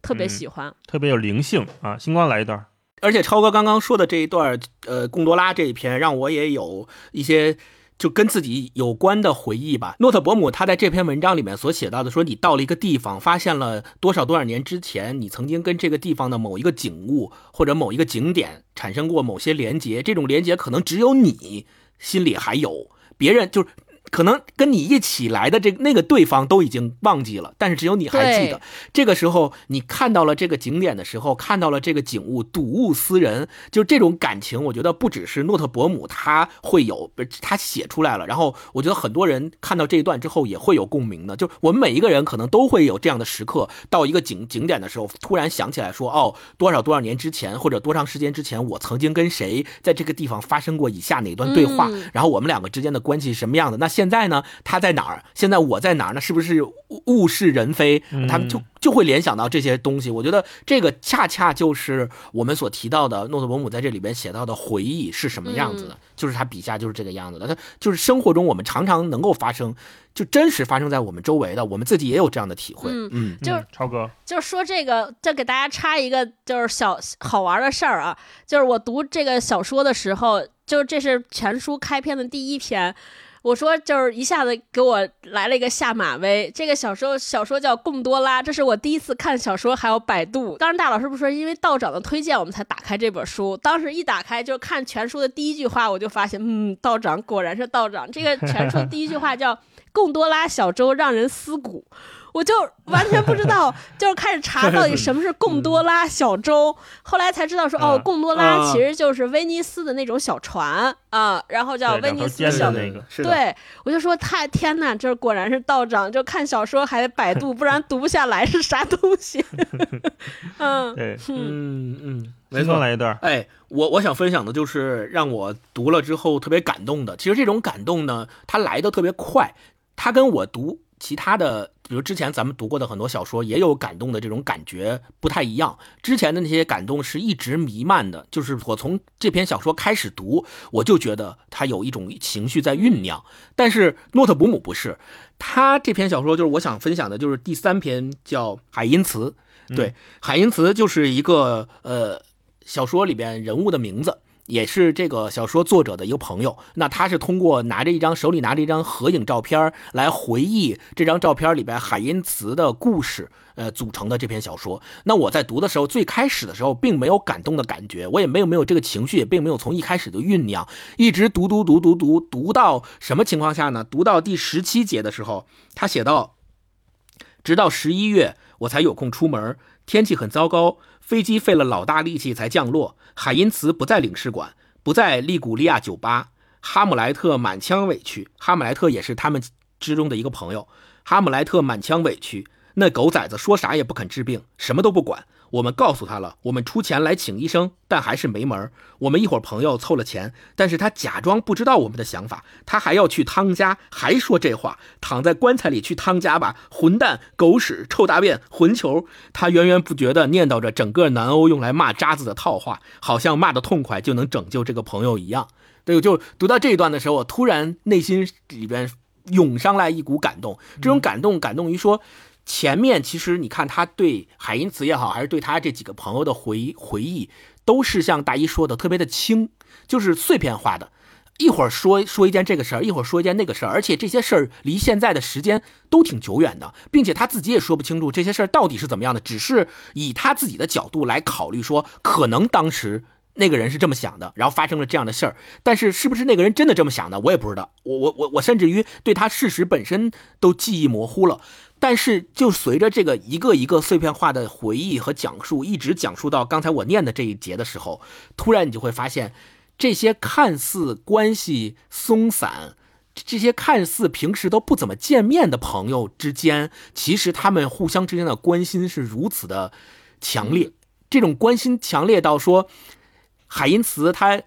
特别喜欢，特别有灵性啊！星光来一段，而且超哥刚刚说的这一段，呃，贡多拉这一篇，让我也有一些。就跟自己有关的回忆吧。诺特伯姆他在这篇文章里面所写到的，说你到了一个地方，发现了多少多少年之前你曾经跟这个地方的某一个景物或者某一个景点产生过某些连接，这种连接可能只有你心里还有，别人就是。可能跟你一起来的这那个对方都已经忘记了，但是只有你还记得。这个时候，你看到了这个景点的时候，看到了这个景物，睹物思人，就这种感情，我觉得不只是诺特伯姆他会有，他写出来了。然后，我觉得很多人看到这一段之后也会有共鸣的。就我们每一个人可能都会有这样的时刻，到一个景景点的时候，突然想起来说，哦，多少多少年之前，或者多长时间之前，我曾经跟谁在这个地方发生过以下哪段对话，然后我们两个之间的关系是什么样的？那现在呢？他在哪儿？现在我在哪儿呢？是不是物是人非？他们就就会联想到这些东西。我觉得这个恰恰就是我们所提到的诺特伯姆在这里边写到的回忆是什么样子的，就是他笔下就是这个样子的。他就是生活中我们常常能够发生，就真实发生在我们周围的，我们自己也有这样的体会。嗯，就是超哥，就是说这个，再给大家插一个就是小好玩的事儿啊，就是我读这个小说的时候，就这是全书开篇的第一篇。我说就是一下子给我来了一个下马威。这个小说小说叫《贡多拉》，这是我第一次看小说，还有百度。当时大老师不说因为道长的推荐我们才打开这本书，当时一打开就看全书的第一句话，我就发现，嗯，道长果然是道长。这个全书第一句话叫“贡多拉小舟让人思古”。我就完全不知道，就是开始查到底什么是贡多拉小舟，后来才知道说哦，贡多拉其实就是威尼斯的那种小船啊，然后叫威尼斯小那个。对，我就说太天呐，这果然是道长，就看小说还得百度，不然读不下来是啥东西。嗯，对，嗯嗯，没错，来一段。哎，我我想分享的就是让我读了之后特别感动的。其实这种感动呢，它来的特别快，它跟我读。其他的，比如之前咱们读过的很多小说，也有感动的这种感觉不太一样。之前的那些感动是一直弥漫的，就是我从这篇小说开始读，我就觉得它有一种情绪在酝酿。但是诺特伯姆不是，他这篇小说就是我想分享的，就是第三篇叫《海因茨》。对，海因茨就是一个呃小说里边人物的名字。也是这个小说作者的一个朋友，那他是通过拿着一张手里拿着一张合影照片来回忆这张照片里边海因茨的故事，呃，组成的这篇小说。那我在读的时候，最开始的时候并没有感动的感觉，我也没有没有这个情绪，也并没有从一开始就酝酿，一直读读读读读读到什么情况下呢？读到第十七节的时候，他写到，直到十一月我才有空出门，天气很糟糕。飞机费了老大力气才降落，海因茨不在领事馆，不在利古利亚酒吧。哈姆莱特满腔委屈，哈姆莱特也是他们之中的一个朋友。哈姆莱特满腔委屈，那狗崽子说啥也不肯治病，什么都不管。我们告诉他了，我们出钱来请医生，但还是没门儿我们一伙朋友凑了钱，但是他假装不知道我们的想法，他还要去汤家，还说这话，躺在棺材里去汤家吧，混蛋，狗屎，臭大便，混球。他源源不绝地念叨着整个南欧用来骂渣子的套话，好像骂得痛快就能拯救这个朋友一样。对，就读到这一段的时候，我突然内心里边涌上来一股感动，这种感动感动于说。前面其实你看他对海因茨也好，还是对他这几个朋友的回回忆，都是像大一说的特别的轻，就是碎片化的，一会儿说说一件这个事儿，一会儿说一件那个事儿，而且这些事儿离现在的时间都挺久远的，并且他自己也说不清楚这些事儿到底是怎么样的，只是以他自己的角度来考虑说，可能当时那个人是这么想的，然后发生了这样的事儿，但是是不是那个人真的这么想的，我也不知道，我我我我甚至于对他事实本身都记忆模糊了。但是，就随着这个一个一个碎片化的回忆和讲述，一直讲述到刚才我念的这一节的时候，突然你就会发现，这些看似关系松散、这些看似平时都不怎么见面的朋友之间，其实他们互相之间的关心是如此的强烈。这种关心强烈到说，海因茨他，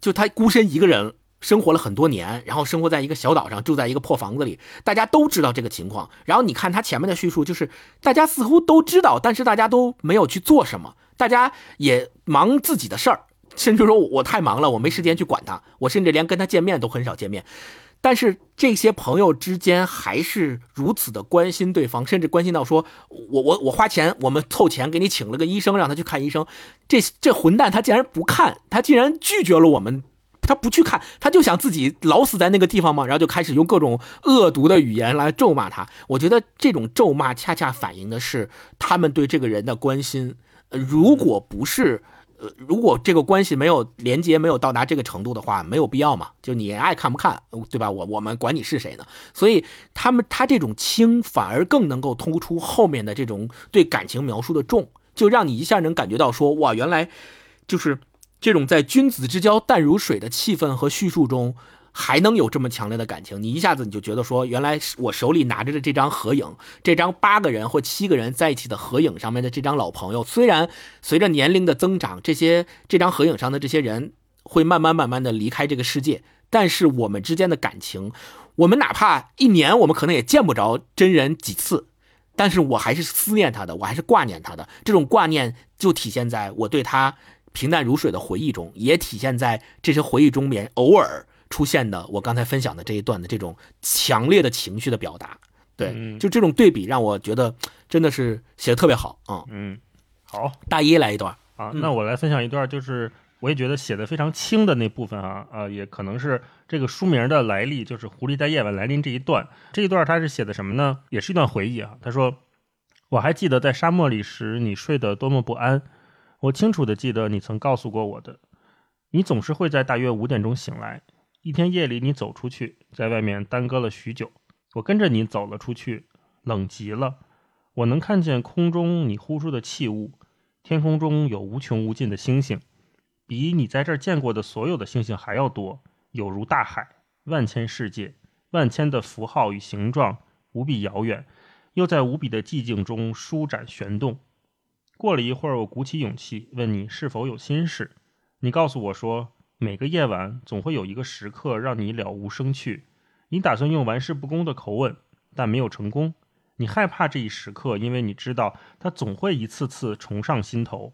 就他孤身一个人。生活了很多年，然后生活在一个小岛上，住在一个破房子里。大家都知道这个情况。然后你看他前面的叙述，就是大家似乎都知道，但是大家都没有去做什么，大家也忙自己的事儿，甚至说我太忙了，我没时间去管他，我甚至连跟他见面都很少见面。但是这些朋友之间还是如此的关心对方，甚至关心到说，我我我花钱，我们凑钱给你请了个医生，让他去看医生。这这混蛋他竟然不看，他竟然拒绝了我们。他不去看，他就想自己老死在那个地方嘛，然后就开始用各种恶毒的语言来咒骂他。我觉得这种咒骂恰恰反映的是他们对这个人的关心。如果不是，呃，如果这个关系没有连接，没有到达这个程度的话，没有必要嘛。就你爱看不看，对吧？我我们管你是谁呢？所以他们他这种轻，反而更能够突出后面的这种对感情描述的重，就让你一下能感觉到说，哇，原来就是。这种在君子之交淡如水的气氛和叙述中，还能有这么强烈的感情，你一下子你就觉得说，原来我手里拿着的这张合影，这张八个人或七个人在一起的合影上面的这张老朋友，虽然随着年龄的增长，这些这张合影上的这些人会慢慢慢慢的离开这个世界，但是我们之间的感情，我们哪怕一年我们可能也见不着真人几次，但是我还是思念他的，我还是挂念他的，这种挂念就体现在我对他。平淡如水的回忆中，也体现在这些回忆中面偶尔出现的我刚才分享的这一段的这种强烈的情绪的表达。对，就这种对比让我觉得真的是写的特别好啊。嗯，好，大一来一段啊，那我来分享一段，就是我也觉得写的非常轻的那部分啊，呃，也可能是这个书名的来历，就是《狐狸在夜晚来临》这一段。这一段他是写的什么呢？也是一段回忆啊。他说：“我还记得在沙漠里时，你睡得多么不安。我清楚的记得你曾告诉过我的，你总是会在大约五点钟醒来。一天夜里，你走出去，在外面耽搁了许久。我跟着你走了出去，冷极了。我能看见空中你呼出的气雾，天空中有无穷无尽的星星。”比你在这儿见过的所有的星星还要多，有如大海，万千世界，万千的符号与形状，无比遥远，又在无比的寂静中舒展旋动。过了一会儿，我鼓起勇气问你是否有心事。你告诉我说，每个夜晚总会有一个时刻让你了无生趣。你打算用玩世不恭的口吻，但没有成功。你害怕这一时刻，因为你知道它总会一次次重上心头。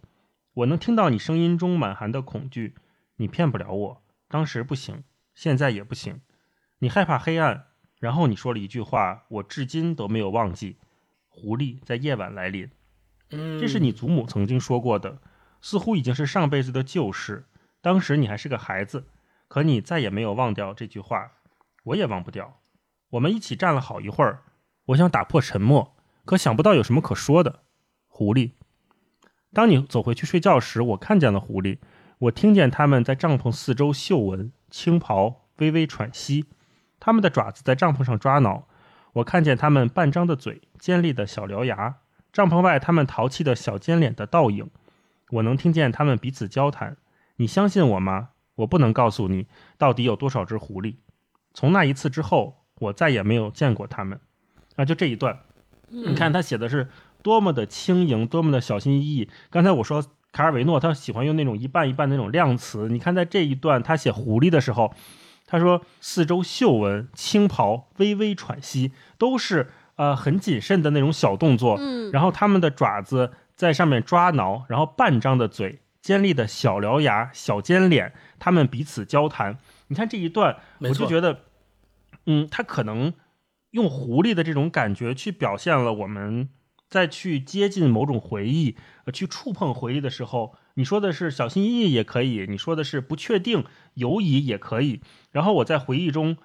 我能听到你声音中满含的恐惧，你骗不了我。当时不行，现在也不行。你害怕黑暗，然后你说了一句话，我至今都没有忘记：狐狸在夜晚来临。这是你祖母曾经说过的，似乎已经是上辈子的旧事。当时你还是个孩子，可你再也没有忘掉这句话，我也忘不掉。我们一起站了好一会儿，我想打破沉默，可想不到有什么可说的。狐狸。当你走回去睡觉时，我看见了狐狸。我听见它们在帐篷四周嗅闻、轻刨、微微喘息，它们的爪子在帐篷上抓挠。我看见它们半张的嘴、尖利的小獠牙，帐篷外他们淘气的小尖脸的倒影。我能听见他们彼此交谈。你相信我吗？我不能告诉你到底有多少只狐狸。从那一次之后，我再也没有见过他们。啊，就这一段，你看他写的是。多么的轻盈，多么的小心翼翼。刚才我说卡尔维诺他喜欢用那种一半一半的那种量词。你看在这一段他写狐狸的时候，他说四周嗅闻、轻袍、微微喘息，都是呃很谨慎的那种小动作。嗯，然后他们的爪子在上面抓挠，然后半张的嘴、尖利的小獠牙、小尖脸，他们彼此交谈。你看这一段，我就觉得，嗯，他可能用狐狸的这种感觉去表现了我们。在去接近某种回忆，呃，去触碰回忆的时候，你说的是小心翼翼也可以，你说的是不确定、犹疑也可以。然后我在回忆中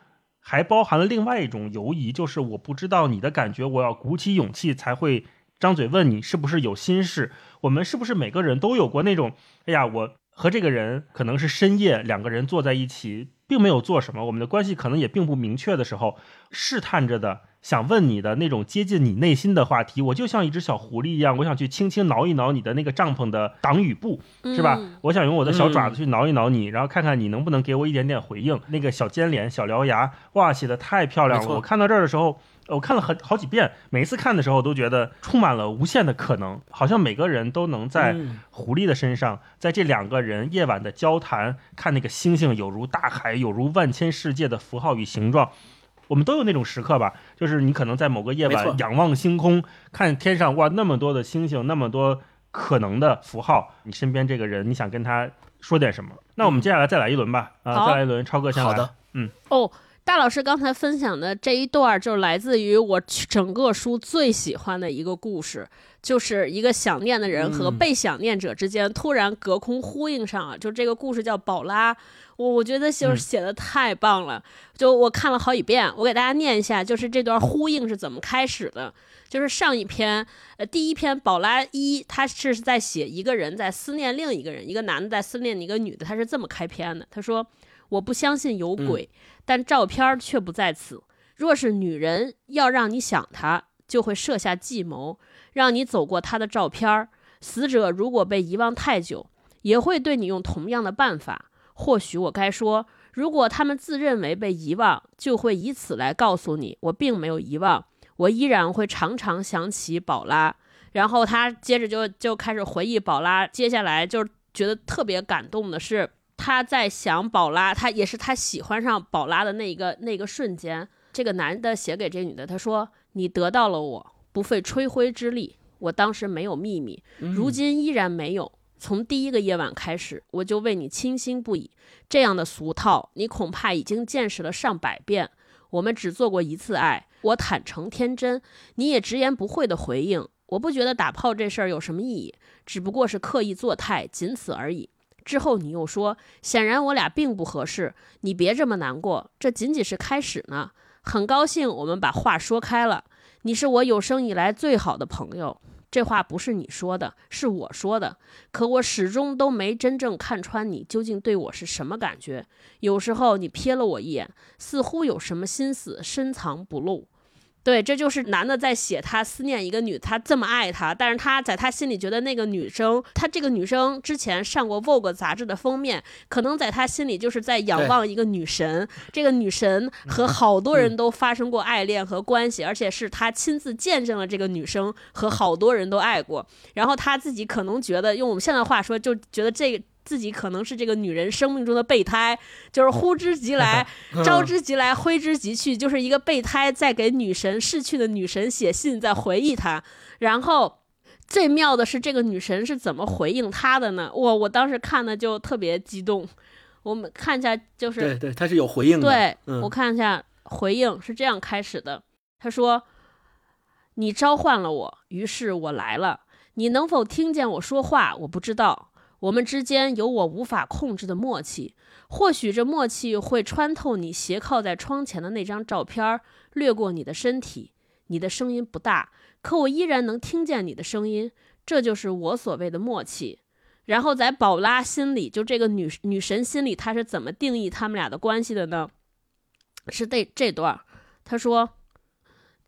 还包含了另外一种犹疑，就是我不知道你的感觉，我要鼓起勇气才会张嘴问你是不是有心事。我们是不是每个人都有过那种，哎呀，我和这个人可能是深夜两个人坐在一起，并没有做什么，我们的关系可能也并不明确的时候，试探着的。想问你的那种接近你内心的话题，我就像一只小狐狸一样，我想去轻轻挠一挠你的那个帐篷的挡雨布，是吧？我想用我的小爪子去挠一挠你，然后看看你能不能给我一点点回应。那个小尖脸、小獠牙，哇，写的太漂亮了！我看到这儿的时候，我看了很好几遍，每一次看的时候都觉得充满了无限的可能，好像每个人都能在狐狸的身上，在这两个人夜晚的交谈，看那个星星有如大海，有如万千世界的符号与形状。我们都有那种时刻吧，就是你可能在某个夜晚仰望星空，看天上哇那么多的星星，那么多可能的符号，你身边这个人，你想跟他说点什么？那我们接下来再来一轮吧，啊，再来一轮，超哥先来。好的，嗯，哦，大老师刚才分享的这一段，就来自于我整个书最喜欢的一个故事。就是一个想念的人和被想念者之间突然隔空呼应上了，就这个故事叫《宝拉》，我我觉得就是写的太棒了，就我看了好几遍，我给大家念一下，就是这段呼应是怎么开始的，就是上一篇，呃，第一篇《宝拉一》，他是在写一个人在思念另一个人，一个男的在思念一个女的，他是这么开篇的，他说：“我不相信有鬼，但照片却不在此。若是女人要让你想她，就会设下计谋。”让你走过她的照片儿，死者如果被遗忘太久，也会对你用同样的办法。或许我该说，如果他们自认为被遗忘，就会以此来告诉你，我并没有遗忘，我依然会常常想起宝拉。然后他接着就就开始回忆宝拉，接下来就觉得特别感动的是，他在想宝拉，他也是他喜欢上宝拉的那一个那个瞬间。这个男的写给这女的，他说：“你得到了我。”不费吹灰之力，我当时没有秘密，如今依然没有。从第一个夜晚开始，我就为你倾心不已。这样的俗套，你恐怕已经见识了上百遍。我们只做过一次爱，我坦诚天真，你也直言不讳的回应。我不觉得打炮这事儿有什么意义，只不过是刻意作态，仅此而已。之后你又说，显然我俩并不合适，你别这么难过，这仅仅是开始呢。很高兴我们把话说开了，你是我有生以来最好的朋友。这话不是你说的，是我说的。可我始终都没真正看穿你究竟对我是什么感觉。有时候你瞥了我一眼，似乎有什么心思深藏不露。对，这就是男的在写他思念一个女，他这么爱她，但是他在他心里觉得那个女生，他这个女生之前上过 Vogue 杂志的封面，可能在他心里就是在仰望一个女神。这个女神和好多人都发生过爱恋和关系，而且是他亲自见证了这个女生和好多人都爱过。然后他自己可能觉得，用我们现在话说，就觉得这个。自己可能是这个女人生命中的备胎，就是呼之即来，招之即来，挥之即去，就是一个备胎在给女神逝去的女神写信，在回忆她。然后最妙的是，这个女神是怎么回应他的呢？我我当时看的就特别激动。我们看一下，就是对对，他是有回应的。对，我看一下回应是这样开始的。他说：“你召唤了我，于是我来了。你能否听见我说话？我不知道。”我们之间有我无法控制的默契，或许这默契会穿透你斜靠在窗前的那张照片，掠过你的身体。你的声音不大，可我依然能听见你的声音。这就是我所谓的默契。然后在宝拉心里，就这个女女神心里，她是怎么定义他们俩的关系的呢？是这这段，她说：“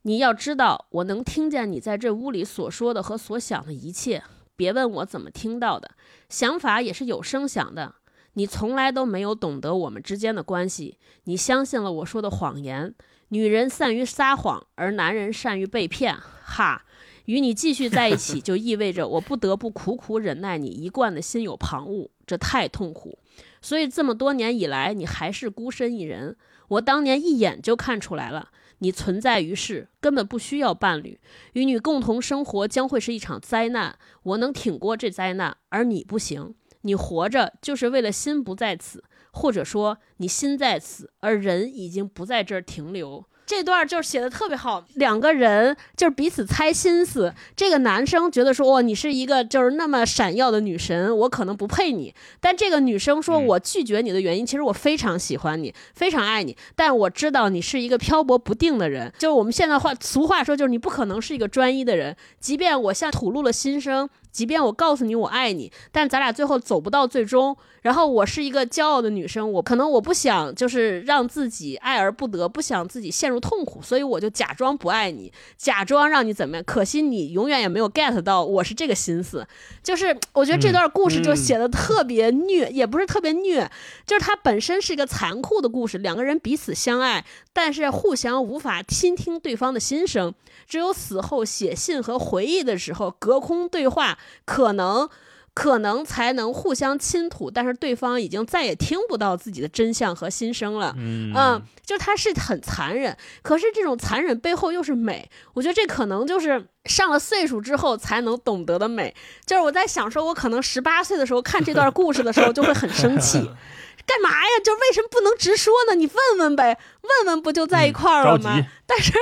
你要知道，我能听见你在这屋里所说的和所想的一切。”别问我怎么听到的，想法也是有声响的。你从来都没有懂得我们之间的关系，你相信了我说的谎言。女人善于撒谎，而男人善于被骗。哈，与你继续在一起，就意味着我不得不苦苦忍耐你一贯的心有旁骛，这太痛苦。所以这么多年以来，你还是孤身一人。我当年一眼就看出来了。你存在于世，根本不需要伴侣。与你共同生活将会是一场灾难。我能挺过这灾难，而你不行。你活着就是为了心不在此，或者说你心在此，而人已经不在这儿停留。这段就是写的特别好，两个人就是彼此猜心思。这个男生觉得说，哦，你是一个就是那么闪耀的女神，我可能不配你。但这个女生说，我拒绝你的原因，其实我非常喜欢你，非常爱你。但我知道你是一个漂泊不定的人，就是我们现在话俗话说，就是你不可能是一个专一的人。即便我向吐露了心声。即便我告诉你我爱你，但咱俩最后走不到最终。然后我是一个骄傲的女生，我可能我不想就是让自己爱而不得，不想自己陷入痛苦，所以我就假装不爱你，假装让你怎么样。可惜你永远也没有 get 到我是这个心思。就是我觉得这段故事就写的特别虐，也不是特别虐，就是它本身是一个残酷的故事。两个人彼此相爱，但是互相无法倾听对方的心声，只有死后写信和回忆的时候隔空对话。可能，可能才能互相倾吐，但是对方已经再也听不到自己的真相和心声了。嗯，就他是很残忍，可是这种残忍背后又是美。我觉得这可能就是上了岁数之后才能懂得的美。就是我在想，说我可能十八岁的时候看这段故事的时候就会很生气，干嘛呀？就为什么不能直说呢？你问问呗，问问不就在一块儿了吗？但是。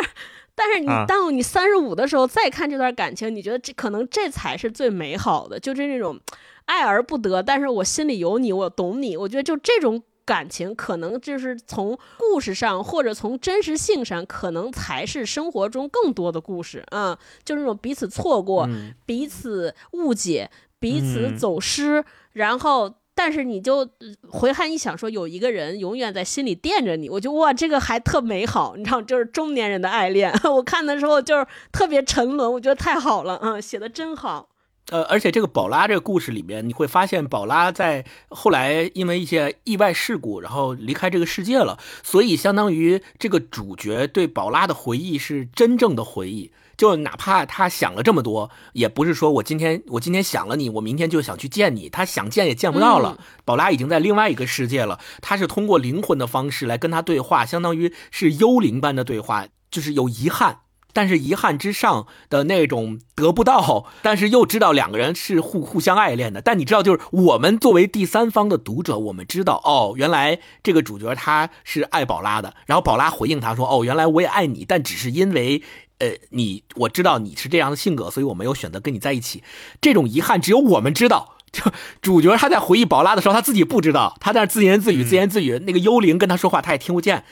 但是你当你三十五的时候再看这段感情，你觉得这可能这才是最美好的，就是那种爱而不得，但是我心里有你，我懂你。我觉得就这种感情，可能就是从故事上或者从真实性上，可能才是生活中更多的故事啊，就是那种彼此错过、彼此误解、彼此走失，然后。但是你就回看一想，说有一个人永远在心里惦着你，我就哇，这个还特美好，你知道，就是中年人的爱恋。我看的时候就是特别沉沦，我觉得太好了，嗯，写的真好。呃，而且这个宝拉这个故事里面，你会发现宝拉在后来因为一些意外事故，然后离开这个世界了，所以相当于这个主角对宝拉的回忆是真正的回忆。就哪怕他想了这么多，也不是说我今天我今天想了你，我明天就想去见你。他想见也见不到了。宝拉已经在另外一个世界了。他是通过灵魂的方式来跟他对话，相当于是幽灵般的对话，就是有遗憾，但是遗憾之上的那种得不到，但是又知道两个人是互互相爱恋的。但你知道，就是我们作为第三方的读者，我们知道哦，原来这个主角他是爱宝拉的。然后宝拉回应他说：“哦，原来我也爱你，但只是因为。”呃，你我知道你是这样的性格，所以我没有选择跟你在一起。这种遗憾只有我们知道，就主角他在回忆宝拉的时候，他自己不知道，他在那自言自语、嗯自言自语，那个幽灵跟他说话，他也听不见。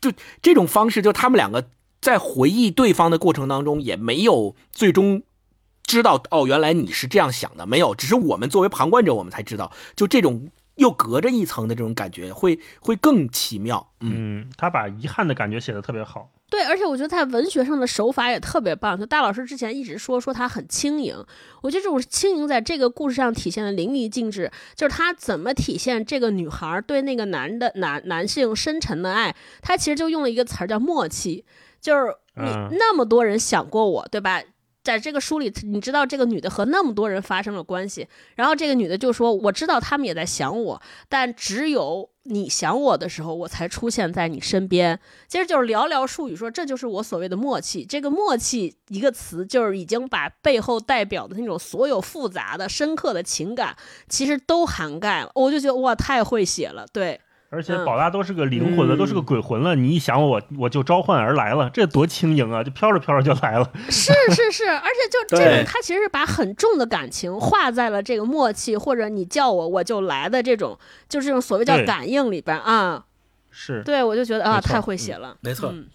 就这种方式，就他们两个在回忆对方的过程当中，也没有最终知道哦，原来你是这样想的，没有，只是我们作为旁观者，我们才知道，就这种又隔着一层的这种感觉，会会更奇妙。嗯，嗯，他把遗憾的感觉写的特别好。对，而且我觉得在文学上的手法也特别棒。就大老师之前一直说说他很轻盈，我觉得这种轻盈在这个故事上体现的淋漓尽致。就是他怎么体现这个女孩对那个男的男男性深沉的爱，他其实就用了一个词儿叫默契。就是你嗯那么多人想过我，对吧？在这个书里，你知道这个女的和那么多人发生了关系，然后这个女的就说：“我知道他们也在想我，但只有你想我的时候，我才出现在你身边。”其实就是寥寥数语说，这就是我所谓的默契。这个默契一个词，就是已经把背后代表的那种所有复杂的、深刻的情感，其实都涵盖了。我就觉得哇，太会写了。对，而且嗯宝拉都是个灵魂了，嗯都是个鬼魂了。你一想我，我就召唤而来了，这多轻盈啊！就飘着飘着就来了。是是是，而且就这种，他其实是把很重的感情画在了这个默契，或者你叫我我就来的这种，就是这种所谓叫感应里边啊。是，对，我就觉得啊，太会写了。没错嗯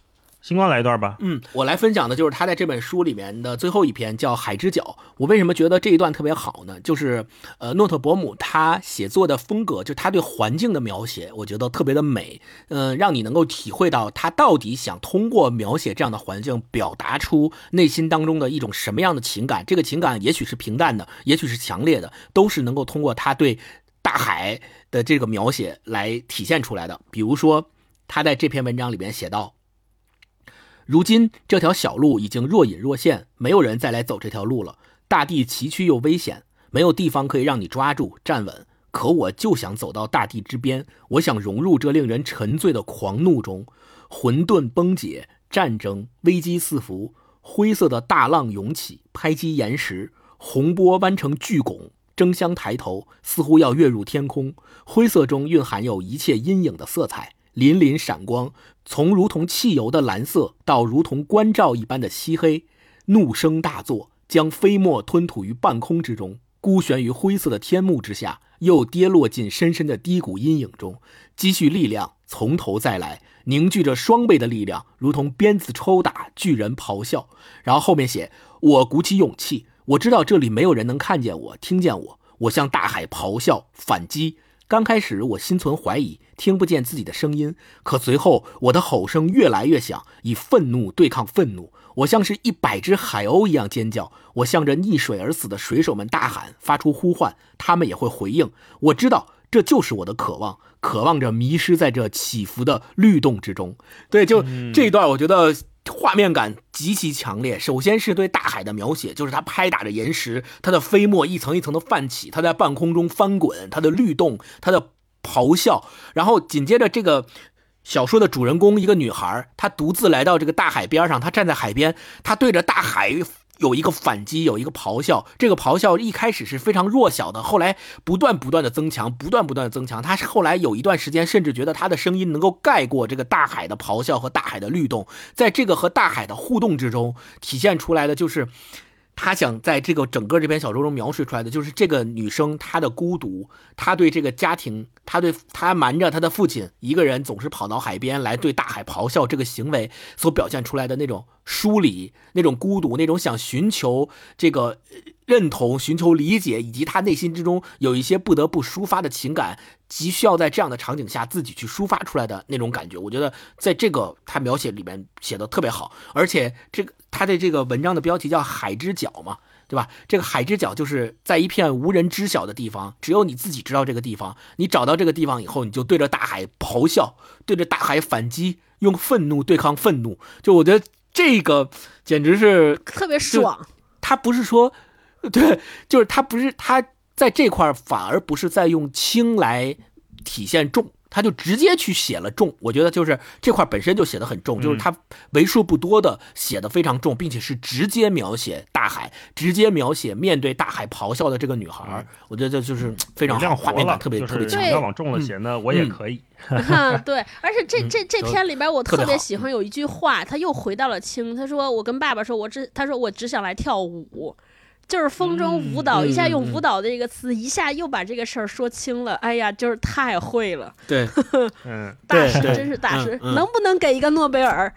星光来一段吧。嗯，我来分享的就是他在这本书里面的最后一篇，叫《海之角》。我为什么觉得这一段特别好呢？就是呃，诺特伯姆他写作的风格，就他对环境的描写，我觉得特别的美，嗯、让你能够体会到他到底想通过描写这样的环境，表达出内心当中的一种什么样的情感。这个情感也许是平淡的，也许是强烈的，都是能够通过他对大海的这个描写来体现出来的。比如说，他在这篇文章里面写到。如今这条小路已经若隐若现，没有人再来走这条路了。大地崎岖又危险，没有地方可以让你抓住站稳。可我就想走到大地之边，我想融入这令人沉醉的狂怒中。混沌崩解，战争危机四伏，灰色的大浪涌起，拍击岩石，洪波弯成巨拱，争相抬头，似乎要跃入天空。灰色中蕴含有一切阴影的色彩，粼粼闪光，从如同汽油的蓝色到如同关照一般的漆黑。怒声大作，将飞沫吞吐于半空之中，孤悬于灰色的天幕之下，又跌落进深深的低谷阴影中，积蓄力量，从头再来，凝聚着双倍的力量，如同鞭子抽打，巨人咆哮。然后后面写：我鼓起勇气，我知道这里没有人能看见我、听见我，我向大海咆哮反击。刚开始我心存怀疑，听不见自己的声音，可随后我的吼声越来越响，以愤怒对抗愤怒。我像是一百只海鸥一样尖叫，我向着溺水而死的水手们大喊，发出呼唤，他们也会回应。我知道这就是我的渴望，渴望着迷失在这起伏的律动之中。对，就这一段，我觉得画面感极其强烈。首先是对大海的描写，就是它拍打着岩石，它的飞沫一层一层的泛起，它在半空中翻滚，它的律动，它的咆哮，然后紧接着这个。小说的主人公一个女孩，她独自来到这个大海边上，她站在海边，她对着大海有一个反击，有一个咆哮。这个咆哮一开始是非常弱小的，后来不断不断的增强，不断不断的增强。他后来有一段时间，甚至觉得他的声音能够盖过这个大海的咆哮和大海的律动。在这个和大海的互动之中，体现出来的就是。他想在这个整个这篇小说中描述出来的，就是这个女生她的孤独，她对这个家庭，她对她瞒着她的父亲一个人总是跑到海边来对大海咆哮这个行为所表现出来的那种疏离、那种孤独、那种想寻求这个认同、寻求理解，以及他内心之中有一些不得不抒发的情感，急需要在这样的场景下自己去抒发出来的那种感觉。我觉得在这个他描写里面写的特别好，而且这个他的这个文章的标题叫《海之角》嘛，对吧？这个海之角就是在一片无人知晓的地方，只有你自己知道这个地方。你找到这个地方以后，你就对着大海咆哮，对着大海反击，用愤怒对抗愤怒。就我觉得这个简直是特别爽。他不是说，对，就是他不是他在这块儿反而不是在用轻来体现重，他就直接去写了重。我觉得就是这块本身就写的很重，就是他为数不多的写的非常重，并且是直接描写大海，直接描写面对大海咆哮的这个女孩儿。我觉得这就是非常好，量活了，画面感特别特别强对。要往重了写呢，我也可以。对，而且这这这嗯篇里边，我特别喜欢有一句话，他又回到了轻。他说：“我跟爸爸说，我只他说我只想来跳舞。”就是风中舞蹈，嗯一下用舞蹈这个词，一下又把这个事儿说清了。哎呀，就是太会了，对，嗯，大师真是大师，能不能给一个诺贝尔？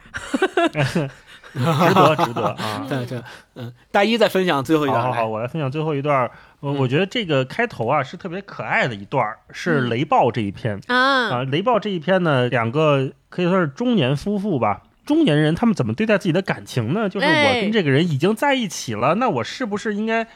值得值得 啊。对对，嗯，大一再分享最后一段好好好，我来分享最后一段。我嗯我觉得这个开头啊是特别可爱的一段，是嗯雷暴这一篇啊，啊。雷暴这一篇呢，两个可以说是中年夫妇吧。中年人他们怎么对待自己的感情呢？就是我哎跟这个人已经在一起了，那我是不是应该，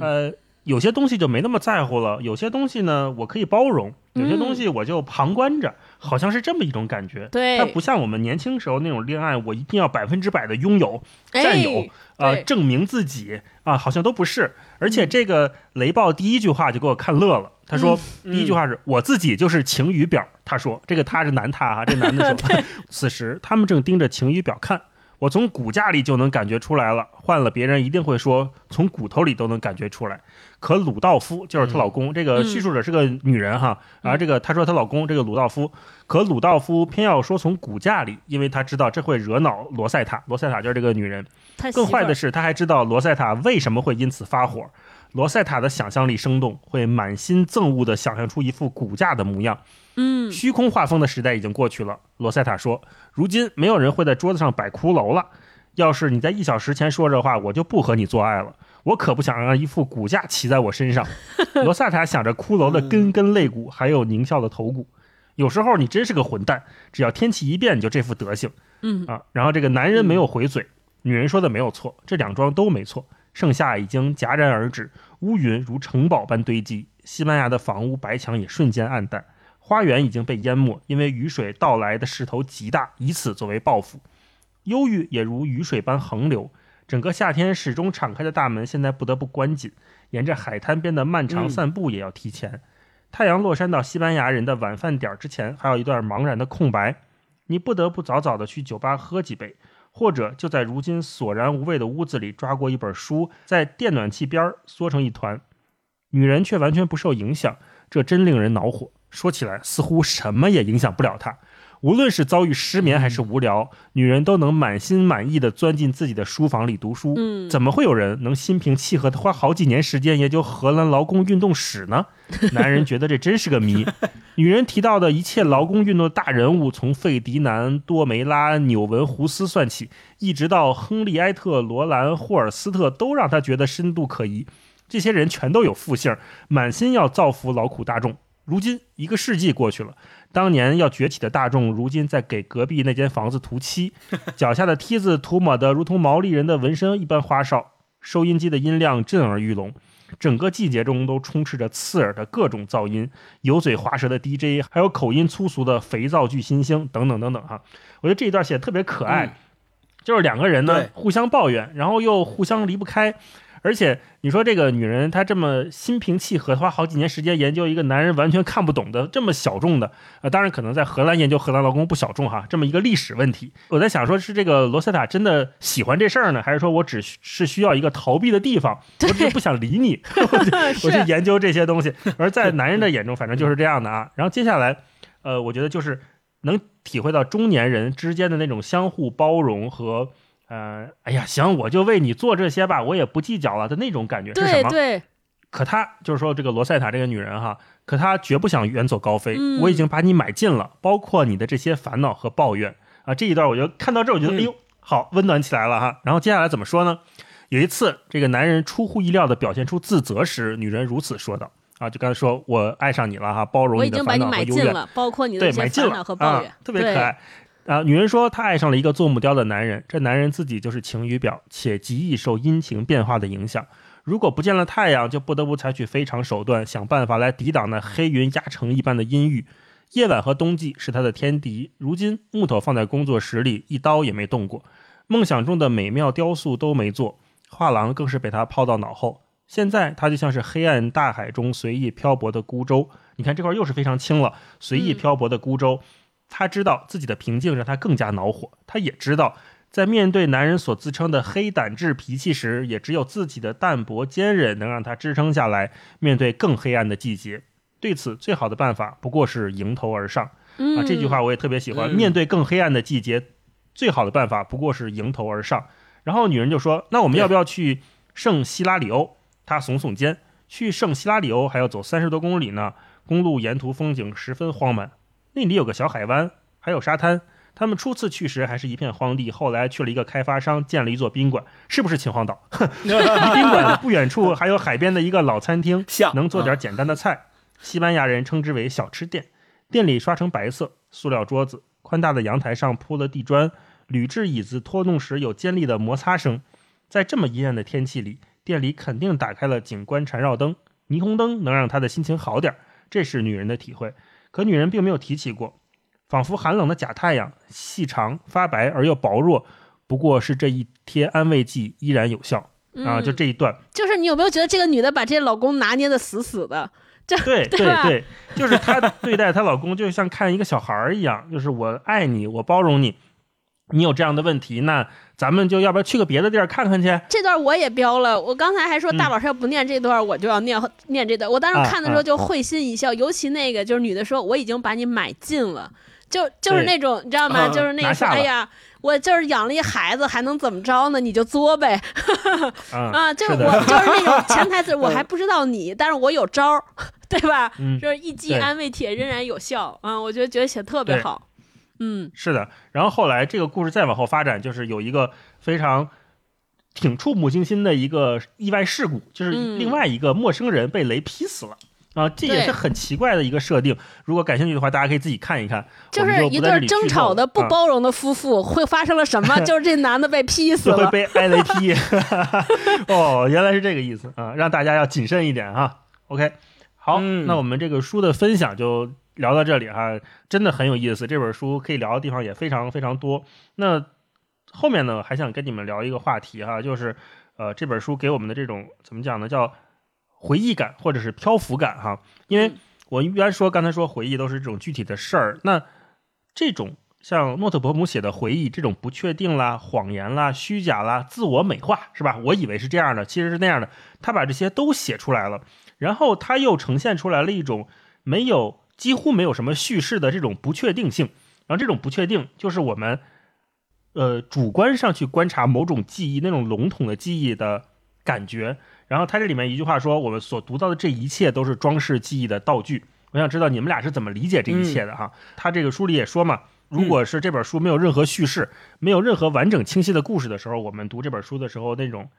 呃，有些东西就没那么在乎了，有些东西呢我可以包容，有些东西我就旁观着，好像是这么一种感觉。对。它不像我们年轻时候那种恋爱，我一定要百分之百的拥有，占有哎啊、对。证明自己啊，好像都不是。而且这个雷暴第一句话就给我看乐了，他说、嗯第一句话是我自己就是晴雨表，他说这个他是男他哈，这男的说，此时他们正盯着晴雨表看。我从骨架里就能感觉出来了，换了别人一定会说从骨头里都能感觉出来。可鲁道夫就是她老公，这个叙述者是个女人哈，然后这个她说她老公这个鲁道夫，可鲁道夫偏要说从骨架里，因为他知道这会惹恼罗塞塔，罗塞塔就是这个女人。更坏的是，他还知道罗塞塔为什么会因此发火。罗塞塔的想象力生动，会满心憎恶地想象出一副骨架的模样。嗯，虚空画风的时代已经过去了。罗塞塔说：“如今没有人会在桌子上摆骷髅了。要是你在一小时前说这话，我就不和你做爱了。我可不想让一副骨架骑在我身上。”罗塞塔想着骷髅的根根肋骨，还有狞笑的头骨。有时候你真是个混蛋，只要天气一变，你就这副德行。嗯啊，然后这个男人没有回嘴，女人说的没有错，这两桩都没错。盛夏已经戛然而止，乌云如城堡般堆积，西班牙的房屋白墙也瞬间暗淡，花园已经被淹没，因为雨水到来的势头极大，以此作为报复。忧郁也如雨水般横流，整个夏天始终敞开的大门现在不得不关紧，沿着海滩边的漫长嗯散步也要提前。太阳落山到西班牙人的晚饭点儿之前，还有一段茫然的空白，你不得不早早的去酒吧喝几杯，或者就在如今索然无味的屋子里抓过一本书，在电暖气边缩成一团。女人却完全不受影响，这真令人恼火。说起来，似乎什么也影响不了她。无论是遭遇失眠还是无聊，女人都能满心满意的钻进自己的书房里读书。嗯怎么会有人能心平气和的花好几年时间研究荷兰劳工运动史呢？男人觉得这真是个谜。女人提到的一切劳工运动的大人物，从费迪南、多梅拉、纽文胡斯算起，一直到亨利埃特、罗兰、霍尔斯特，都让他觉得深度可疑。这些人全都有复姓，满心要造福劳苦大众。如今一个世纪过去了，当年要崛起的大众，如今在给隔壁那间房子涂漆，脚下的梯子涂抹得如同毛利人的纹身一般花哨，收音机的音量震耳欲聋，整个季节中都充斥着刺耳的各种噪音，油嘴滑舌的 DJ，还有口音粗俗的肥皂剧新星等等等等哈。我觉得这一段写的特别可爱，嗯就是两个人呢互相抱怨，然后又互相离不开。而且你说这个女人她这么心平气和，花好几年时间研究一个男人完全看不懂的这么小众的，呃，当然可能在荷兰研究荷兰劳工不小众哈，这么一个历史问题。我在想说，是这个罗塞塔真的喜欢这事儿呢，还是说我只是需要一个逃避的地方，我只是不想理你，我去研究这些东西。而在男人的眼中，反正就是这样的啊。然后接下来，呃，我觉得就是能体会到中年人之间的那种相互包容和。呃，哎呀，行，我就为你做这些吧，我也不计较了的那种感觉是什么？对对，可她就是说，这个罗塞塔这个女人哈，可她绝不想远走高飞。嗯我已经把你买尽了，包括你的这些烦恼和抱怨啊。这一段我就看到这儿，我觉得、嗯哎呦，好温暖起来了哈。然后接下来怎么说呢？有一次，这个男人出乎意料的表现出自责时，女人如此说道：“啊，就刚才说我爱上你了哈，包容你的烦经把你买恼和忧怨。”进了，包括你的对，这买尽了些烦恼和抱怨啊，，特别可爱。啊，女人说她爱上了一个做木雕的男人，这男人自己就是晴雨表，且极易受阴晴变化的影响。如果不见了太阳，就不得不采取非常手段，想办法来抵挡那黑云压城一般的阴郁。夜晚和冬季是他的天敌。如今木头放在工作室里，一刀也没动过，梦想中的美妙雕塑都没做，画廊更是被他抛到脑后。现在他就像是黑暗大海中随意漂泊的孤舟。你看这块又是非常轻了，随意漂泊的孤舟。他知道自己的平静让他更加恼火，他也知道，在面对男人所自称的黑胆质脾气时，也只有自己的淡泊坚忍能让他支撑下来，面对更黑暗的季节。对此，最好的办法不过是迎头而上。嗯啊，这句话我也特别喜欢。嗯面对更黑暗的季节，最好的办法不过是迎头而上。然后女人就说：“那我们要不要去圣希拉里欧。他耸耸肩，去圣希拉里欧还要走三十多公里呢。公路沿途风景十分荒蛮，那里有个小海湾，还有沙滩。他们初次去时还是一片荒地，后来去了一个开发商建了一座宾馆，是不是秦皇岛？离宾馆不远处还有海边的一个老餐厅，能做点简单的菜。西班牙人称之为小吃店。店里刷成白色，塑料桌子，宽大的阳台上铺了地砖，铝制椅子拖动时有尖利的摩擦声。在这么阴暗的天气里，店里肯定打开了景观缠绕灯，霓虹灯能让他的心情好点儿。这是女人的体会，可女人并没有提起过，仿佛寒冷的假太阳，细长发白而又薄弱，不过是这一贴安慰剂依然有效啊！嗯就这一段，就是你有没有觉得这个女的把这老公拿捏的死死的？这对对 对，就是她对待她老公就像看一个小孩儿一样，就是我爱你，我包容你，你有这样的问题，那咱们就要不要去个别的地儿看看去？这段我也标了，我刚才还说嗯大老师要不念这段，我就要念念这段。我当时啊看的时候就会心一笑，尤其那个就是女的说我已经把你买尽了，就就是那种你知道吗？啊就是那个说拿下了哎呀，我就是养了一孩子，还能怎么着呢？你就作呗啊 啊！就是是我的 就是那种潜台词，我还不知道你，但是我有招儿，对吧？嗯，就是一击对安慰帖仍然有效啊！我觉得觉得写得特别好，嗯是的。然后后来这个故事再往后发展，就是有一个非常挺触目惊心的一个意外事故，就是嗯另外一个陌生人被雷劈死了。啊，这也是很奇怪的一个设定。如果感兴趣的话，大家可以自己看一看。就是一对争吵的不啊包容的夫妇会发生了什么？就是这男的被劈死了。会被挨雷劈。哦，原来是这个意思啊，让大家要谨慎一点哈。OK，好，嗯那我们这个书的分享就聊到这里哈，真的很有意思。这本书可以聊的地方也非常非常多。那后面呢，还想跟你们聊一个话题哈，就是呃，这本书给我们的这种怎么讲呢，叫回忆感或者是漂浮感哈。因为嗯我一般说刚才说回忆都是这种具体的事儿，那这种像诺特伯姆写的回忆，这种不确定啦、谎言啦、虚假啦、自我美化，是吧？我以为是这样的，其实是那样的。他把这些都写出来了，然后他又呈现出来了一种没有几乎没有什么叙事的这种不确定性。然后这种不确定就是我们呃主观上去观察某种记忆那种笼统的记忆的感觉。然后他这里面一句话说，我们所读到的这一切都是装饰记忆的道具。我想知道你们俩是怎么理解这一切的哈？他这个书里也说嘛，如果是这本书没有任何叙事，没有任何完整清晰的故事的时候，我们读这本书的时候那种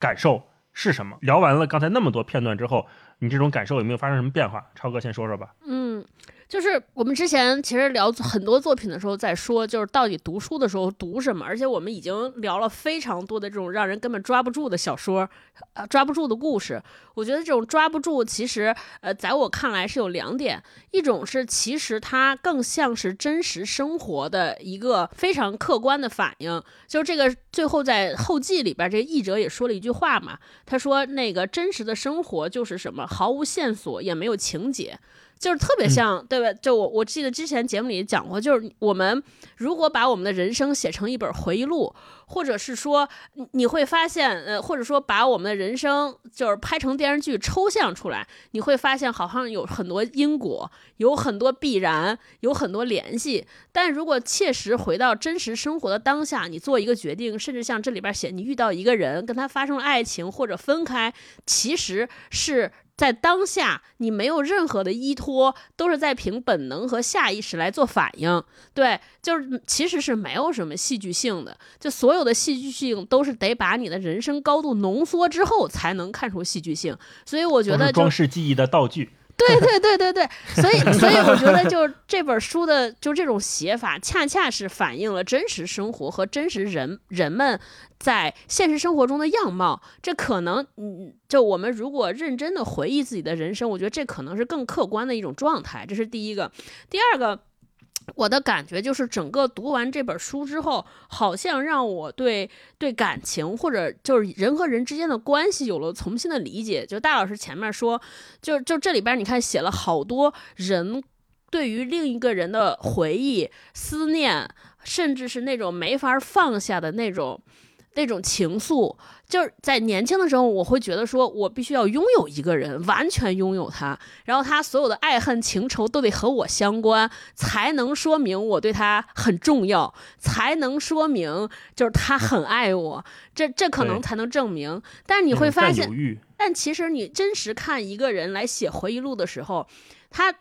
感受是什么？聊完了刚才那么多片段之后，你这种感受有没有发生什么变化？超哥先说说吧。嗯，就是我们之前其实聊很多作品的时候，在说就是到底读书的时候读什么，而且我们已经聊了非常多的这种让人根本抓不住的小说，呃，抓不住的故事。我觉得这种抓不住，其实呃，在我看来是有两点，一种是其实它更像是真实生活的一个非常客观的反应，就是这个最后在后记里边，这个译者也说了一句话嘛，他说那个真实的生活就是什么，毫无线索，也没有情节。就是特别像，对吧？就我我记得之前节目里讲过，就是我们如果把我们的人生写成一本回忆录，或者是说你你会发现，呃，或者说把我们的人生就是拍成电视剧抽象出来，你会发现好像有很多因果，有很多必然，有很多联系。但如果切实回到真实生活的当下，你做一个决定，甚至像这里边写，你遇到一个人，跟他发生了爱情或者分开，其实是。在当下，你没有任何的依托，都是在凭本能和下意识来做反应。对，就是其实是没有什么戏剧性的，就所有的戏剧性都是得把你的人生高度浓缩之后才能看出戏剧性。所以我觉得装饰记忆的道具。对对对对对，所以所以我觉得就是这本书的就这种写法，恰恰是反映了真实生活和真实人人们在现实生活中的样貌。这可能，嗯，就我们如果认真的回忆自己的人生，我觉得这可能是更客观的一种状态。这是第一个，第二个。我的感觉就是，整个读完这本书之后，好像让我对对感情或者就是人和人之间的关系有了重新的理解。就大老师前面说，就就这里边你看写了好多人对于另一个人的回忆、思念，甚至是那种没法放下的那种。那种情愫，就是在年轻的时候，我会觉得说我必须要拥有一个人，完全拥有他，然后他所有的爱恨情仇都得和我相关，才能说明我对他很重要，才能说明就是他很爱我，这这可能才能证明。但是你会发现但其实你真实看一个人来写回忆录的时候，他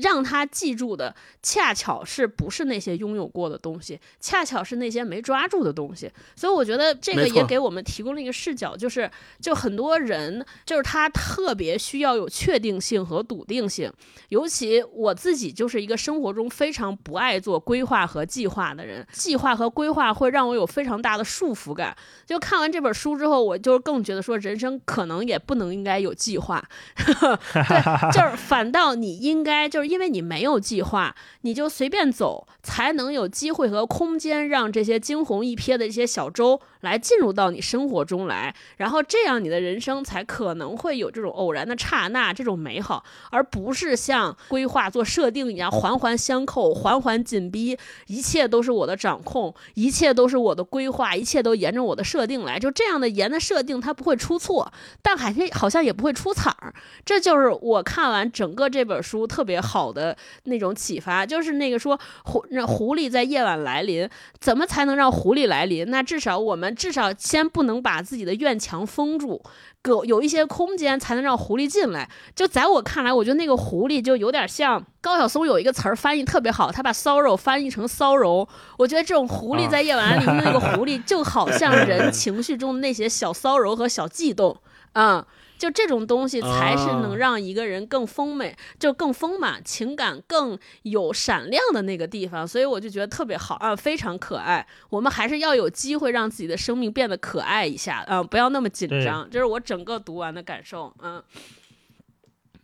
让他记住的，恰巧是不是那些拥有过的东西，恰巧是那些没抓住的东西。所以我觉得这个也给我们提供了一个视角，就是就很多人就是他特别需要有确定性和笃定性，尤其我自己就是一个生活中非常不爱做规划和计划的人，计划和规划会让我有非常大的束缚感。就看完这本书之后，我就更觉得说，人生可能也不能应该有计划，对，就是反倒你应该就就是因为你没有计划，你就随便走，才能有机会和空间让这些惊鸿一瞥的这些小舟来进入到你生活中来，然后这样你的人生才可能会有这种偶然的刹那，这种美好，而不是像规划做设定一样环环相扣、环环紧逼，一切都是我的掌控，一切都是我的规划，一切都沿着我的设定来，就这样的沿的设定它不会出错，但好像好像也不会出彩儿。这就是我看完整个这本书特别的那种启发，就是那个说狐那狐狸在夜晚来临，怎么才能让狐狸来临？那至少我们至少先不能把自己的院墙封住。有有一些空间才能让狐狸进来。就在我看来，我觉得那个狐狸就有点像高晓松有一个词儿翻译特别好，他把骚扰翻译成骚柔。我觉得这种狐狸在夜晚来临的那个 狐狸，就好像人情绪中的那些小骚柔和小悸动，嗯。就这种东西才是能啊让一个人更丰美，就更丰满，情感更有闪亮的那个地方，所以我就觉得特别好啊，非常可爱。我们还是要有机会让自己的生命变得可爱一下，啊，不要那么紧张。这是我整个读完的感受，嗯。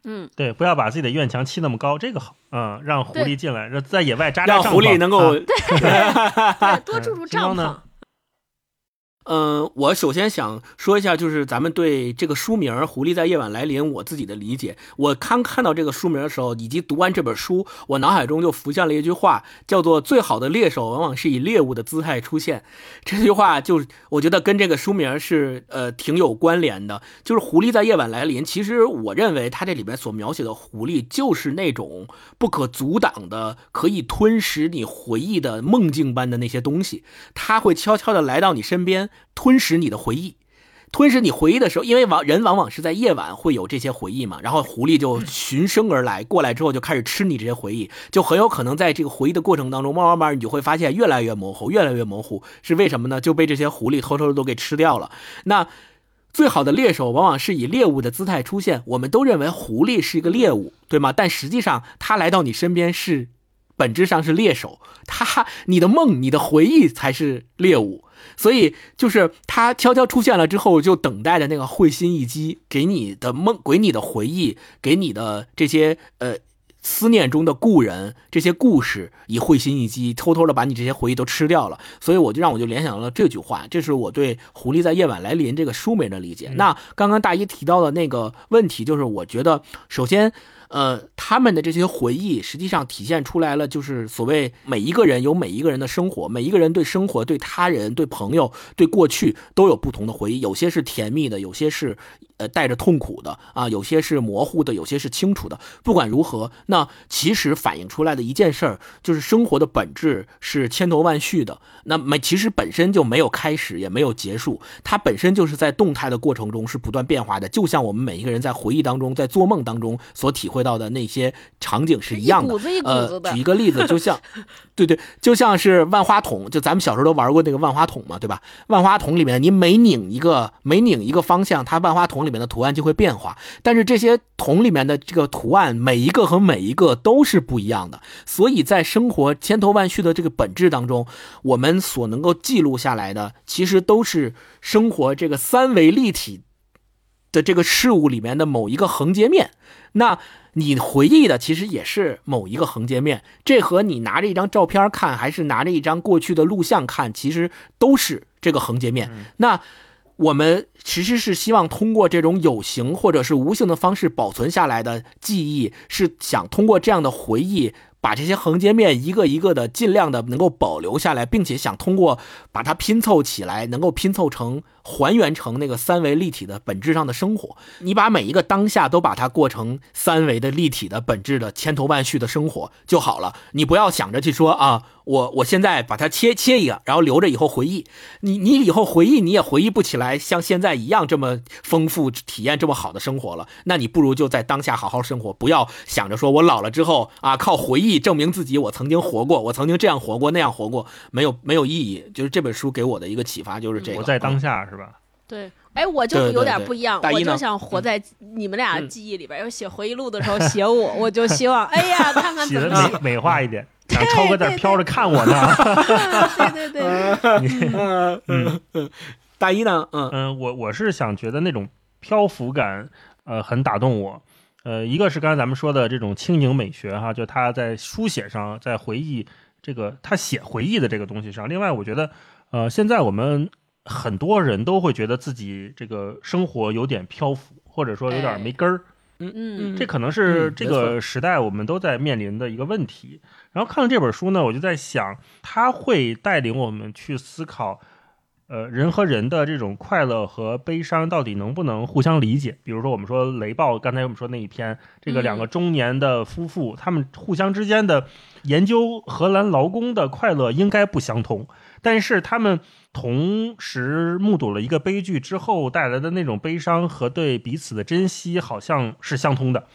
嗯，对，不要把自己的院墙砌那么高，这个好，嗯，让狐狸进来，让在野外扎扎让帐篷狐狸能够啊。对，多住住帐篷嗯，我首先想说一下，就是咱们对这个书名《狐狸在夜晚来临》我自己的理解。我刚看到这个书名的时候，以及读完这本书，我脑海中就浮现了一句话，叫做“最好的猎手往往是以猎物的姿态出现”。这句话就我觉得跟这个书名是呃挺有关联的。就是狐狸在夜晚来临，其实我认为它这里边所描写的狐狸，就是那种不可阻挡的，可以吞噬你回忆的梦境般的那些东西。它会悄悄的来到你身边，吞噬你的回忆。吞噬你回忆的时候，因为往人往往是在夜晚会有这些回忆嘛，然后狐狸就循声而来，过来之后就开始吃你这些回忆，就很有可能在这个回忆的过程当中，慢慢慢你就会发现越来越模糊，越来越模糊，是为什么呢？就被这些狐狸偷偷的都给吃掉了。那最好的猎手往往是以猎物的姿态出现，我们都认为狐狸是一个猎物，对吗？但实际上，它来到你身边是本质上是猎手，他你的梦、你的回忆才是猎物。所以就是他悄悄出现了之后，就等待着那个会心一击，给你的梦、给你的回忆、给你的这些呃思念中的故人这些故事，以会心一击，偷偷的把你这些回忆都吃掉了。所以我就让我就联想到了这句话，这是我对《狐狸在夜晚来临》这个书名的理解。那刚刚大一提到的那个问题，就是我觉得首先。呃，他们的这些回忆实际上体现出来了，就是所谓每一个人有每一个人的生活，每一个人对生活、对他人、对朋友、对过去都有不同的回忆，有些是甜蜜的，有些是呃带着痛苦的啊，有些是模糊的，有些是清楚的。不管如何，那其实反映出来的一件事儿，就是生活的本质是千头万绪的。那没其实本身就没有开始，也没有结束，它本身就是在动态的过程中是不断变化的，就像我们每一个人在回忆当中，在做梦当中所体会到的那些场景是一样的。一股子一股子呃，的举一个例子，就像，对对，就像是万花筒，就咱们小时候都玩过那个万花筒嘛，对吧？万花筒里面你每拧一个，每拧一个方向，它万花筒里面的图案就会变化。但是这些桶里面的这个图案，每一个和每一个都是不一样的。所以在生活千头万绪的这个本质当中，我们所能够记录下来的，其实都是生活这个三维立体的这个事物里面的某一个横截面。那你回忆的其实也是某一个横截面，这和你拿着一张照片看，还是拿着一张过去的录像看，其实都是这个横截面。那我们其实是希望通过这种有形或者是无形的方式保存下来的记忆，是想通过这样的回忆把这些横截面一个一个的尽量的能够保留下来，并且想通过把它拼凑起来，能够拼凑成还原成那个三维立体的本质上的生活。你把每一个当下都把它过成三维的立体的本质的千头万绪的生活就好了。你不要想着去说啊，我我现在把它切切一个，然后留着以后回忆。你你以后回忆你也回忆不起来像现在一样这么丰富体验这么好的生活了。那你不如就在当下好好生活，不要想着说我老了之后啊靠回忆。证明自己，我曾经活过，我曾经这样活过，那样活过，没有没有意义。就是这本书给我的一个启发，就是这个。我在当下，是？对，哎，我就有点不一样，我就想活在你们俩记忆里边。要写回忆录的时候写我，我就希望，哎呀，看看怎么美美化一点，想超哥在飘着看我呢。对对对，嗯，大一呢？嗯嗯，我我是想觉得那种漂浮感，呃，很打动我。呃，一个是刚才咱们说的这种轻盈美学哈，就他在书写上，在回忆这个他写回忆的这个东西上。另外，我觉得，呃，现在我们很多人都会觉得自己这个生活有点漂浮，或者说有点没根儿。嗯嗯，这可能是这个时代我们都在面临的一个问题。然后看了这本书呢，我就在想，他会带领我们去思考。呃，人和人的这种快乐和悲伤到底能不能互相理解？比如说，我们说雷暴，刚才我们说那一篇，这个两个中年的夫妇，他们互相之间的研究荷兰劳工的快乐应该不相同，但是他们同时目睹了一个悲剧之后带来的那种悲伤和对彼此的珍惜，好像是相通的，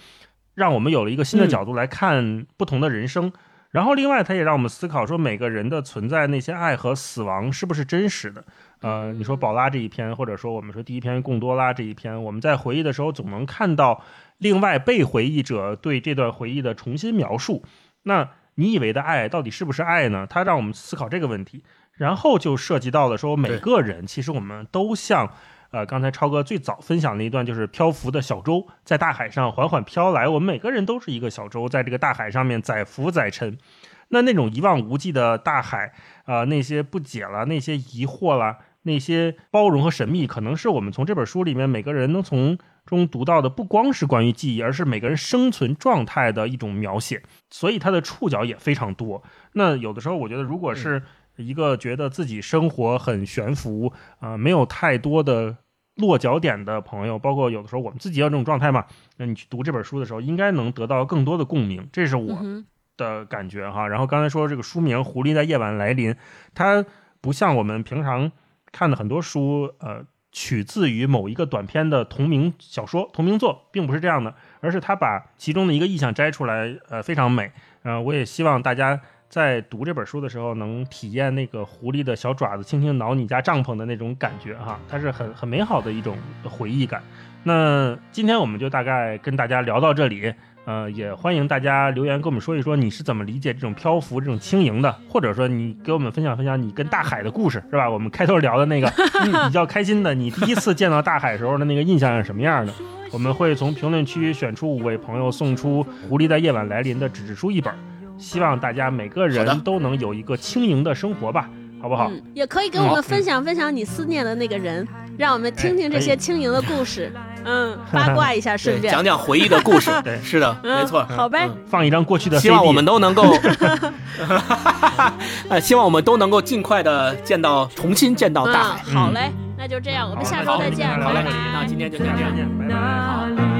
让我们有了一个新的角度来看不同的人生。然后，另外，他也让我们思考说，每个人的存在，那些爱和死亡是不是真实的？呃，你说宝拉这一篇，或者说我们说第一篇贡多拉这一篇，我们在回忆的时候，总能看到另外被回忆者对这段回忆的重新描述。那你以为的爱，到底是不是爱呢？它让我们思考这个问题。然后就涉及到了说，每个人其实我们都像。呃，刚才超哥最早分享的一段就是漂浮的小舟在大海上缓缓飘来，我们每个人都是一个小舟，在这个大海上面载浮载沉。那那种一望无际的大海，啊，那些不解了，那些疑惑了，那些包容和神秘，可能是我们从这本书里面每个人能从中读到的，不光是关于记忆，而是每个人生存状态的一种描写。所以它的触角也非常多。那有的时候，我觉得如果是。一个觉得自己生活很悬浮啊，没有太多的落脚点的朋友，包括有的时候我们自己要这种状态嘛，那你去读这本书的时候，应该能得到更多的共鸣，这是我的感觉哈。然后刚才说这个书名《狐狸在夜晚来临》，它不像我们平常看的很多书，呃，取自于某一个短篇的同名小说、同名作，并不是这样的，而是他把其中的一个意象摘出来，呃，非常美。呃，我也希望大家。在读这本书的时候，能体验那个狐狸的小爪子轻轻挠你家帐篷的那种感觉哈，它是很很美好的一种回忆感。那今天我们就大概跟大家聊到这里，呃，也欢迎大家留言跟我们说一说你是怎么理解这种漂浮、这种轻盈的，或者说你给我们分享分享你跟大海的故事，是吧？我们开头聊的那个 比较开心的，你第一次见到大海时候的那个印象是什么样的？我们会从评论区选出五位朋友，送出《狐狸在夜晚来临》的纸质书一本。希望大家每个人都能有一个轻盈的生活吧，好不好？也可以跟我们分享分享你思念的那个人，让我们听听这些轻盈的故事。嗯，八卦一下，顺便讲讲回忆的故事。对，是的，没错。好呗，放一张过去的。希望我们都能够，呃希望我们都能够尽快的见到，重新见到大海。好嘞，那就这样，我们下周再见。好嘞，那今天就这样，拜拜。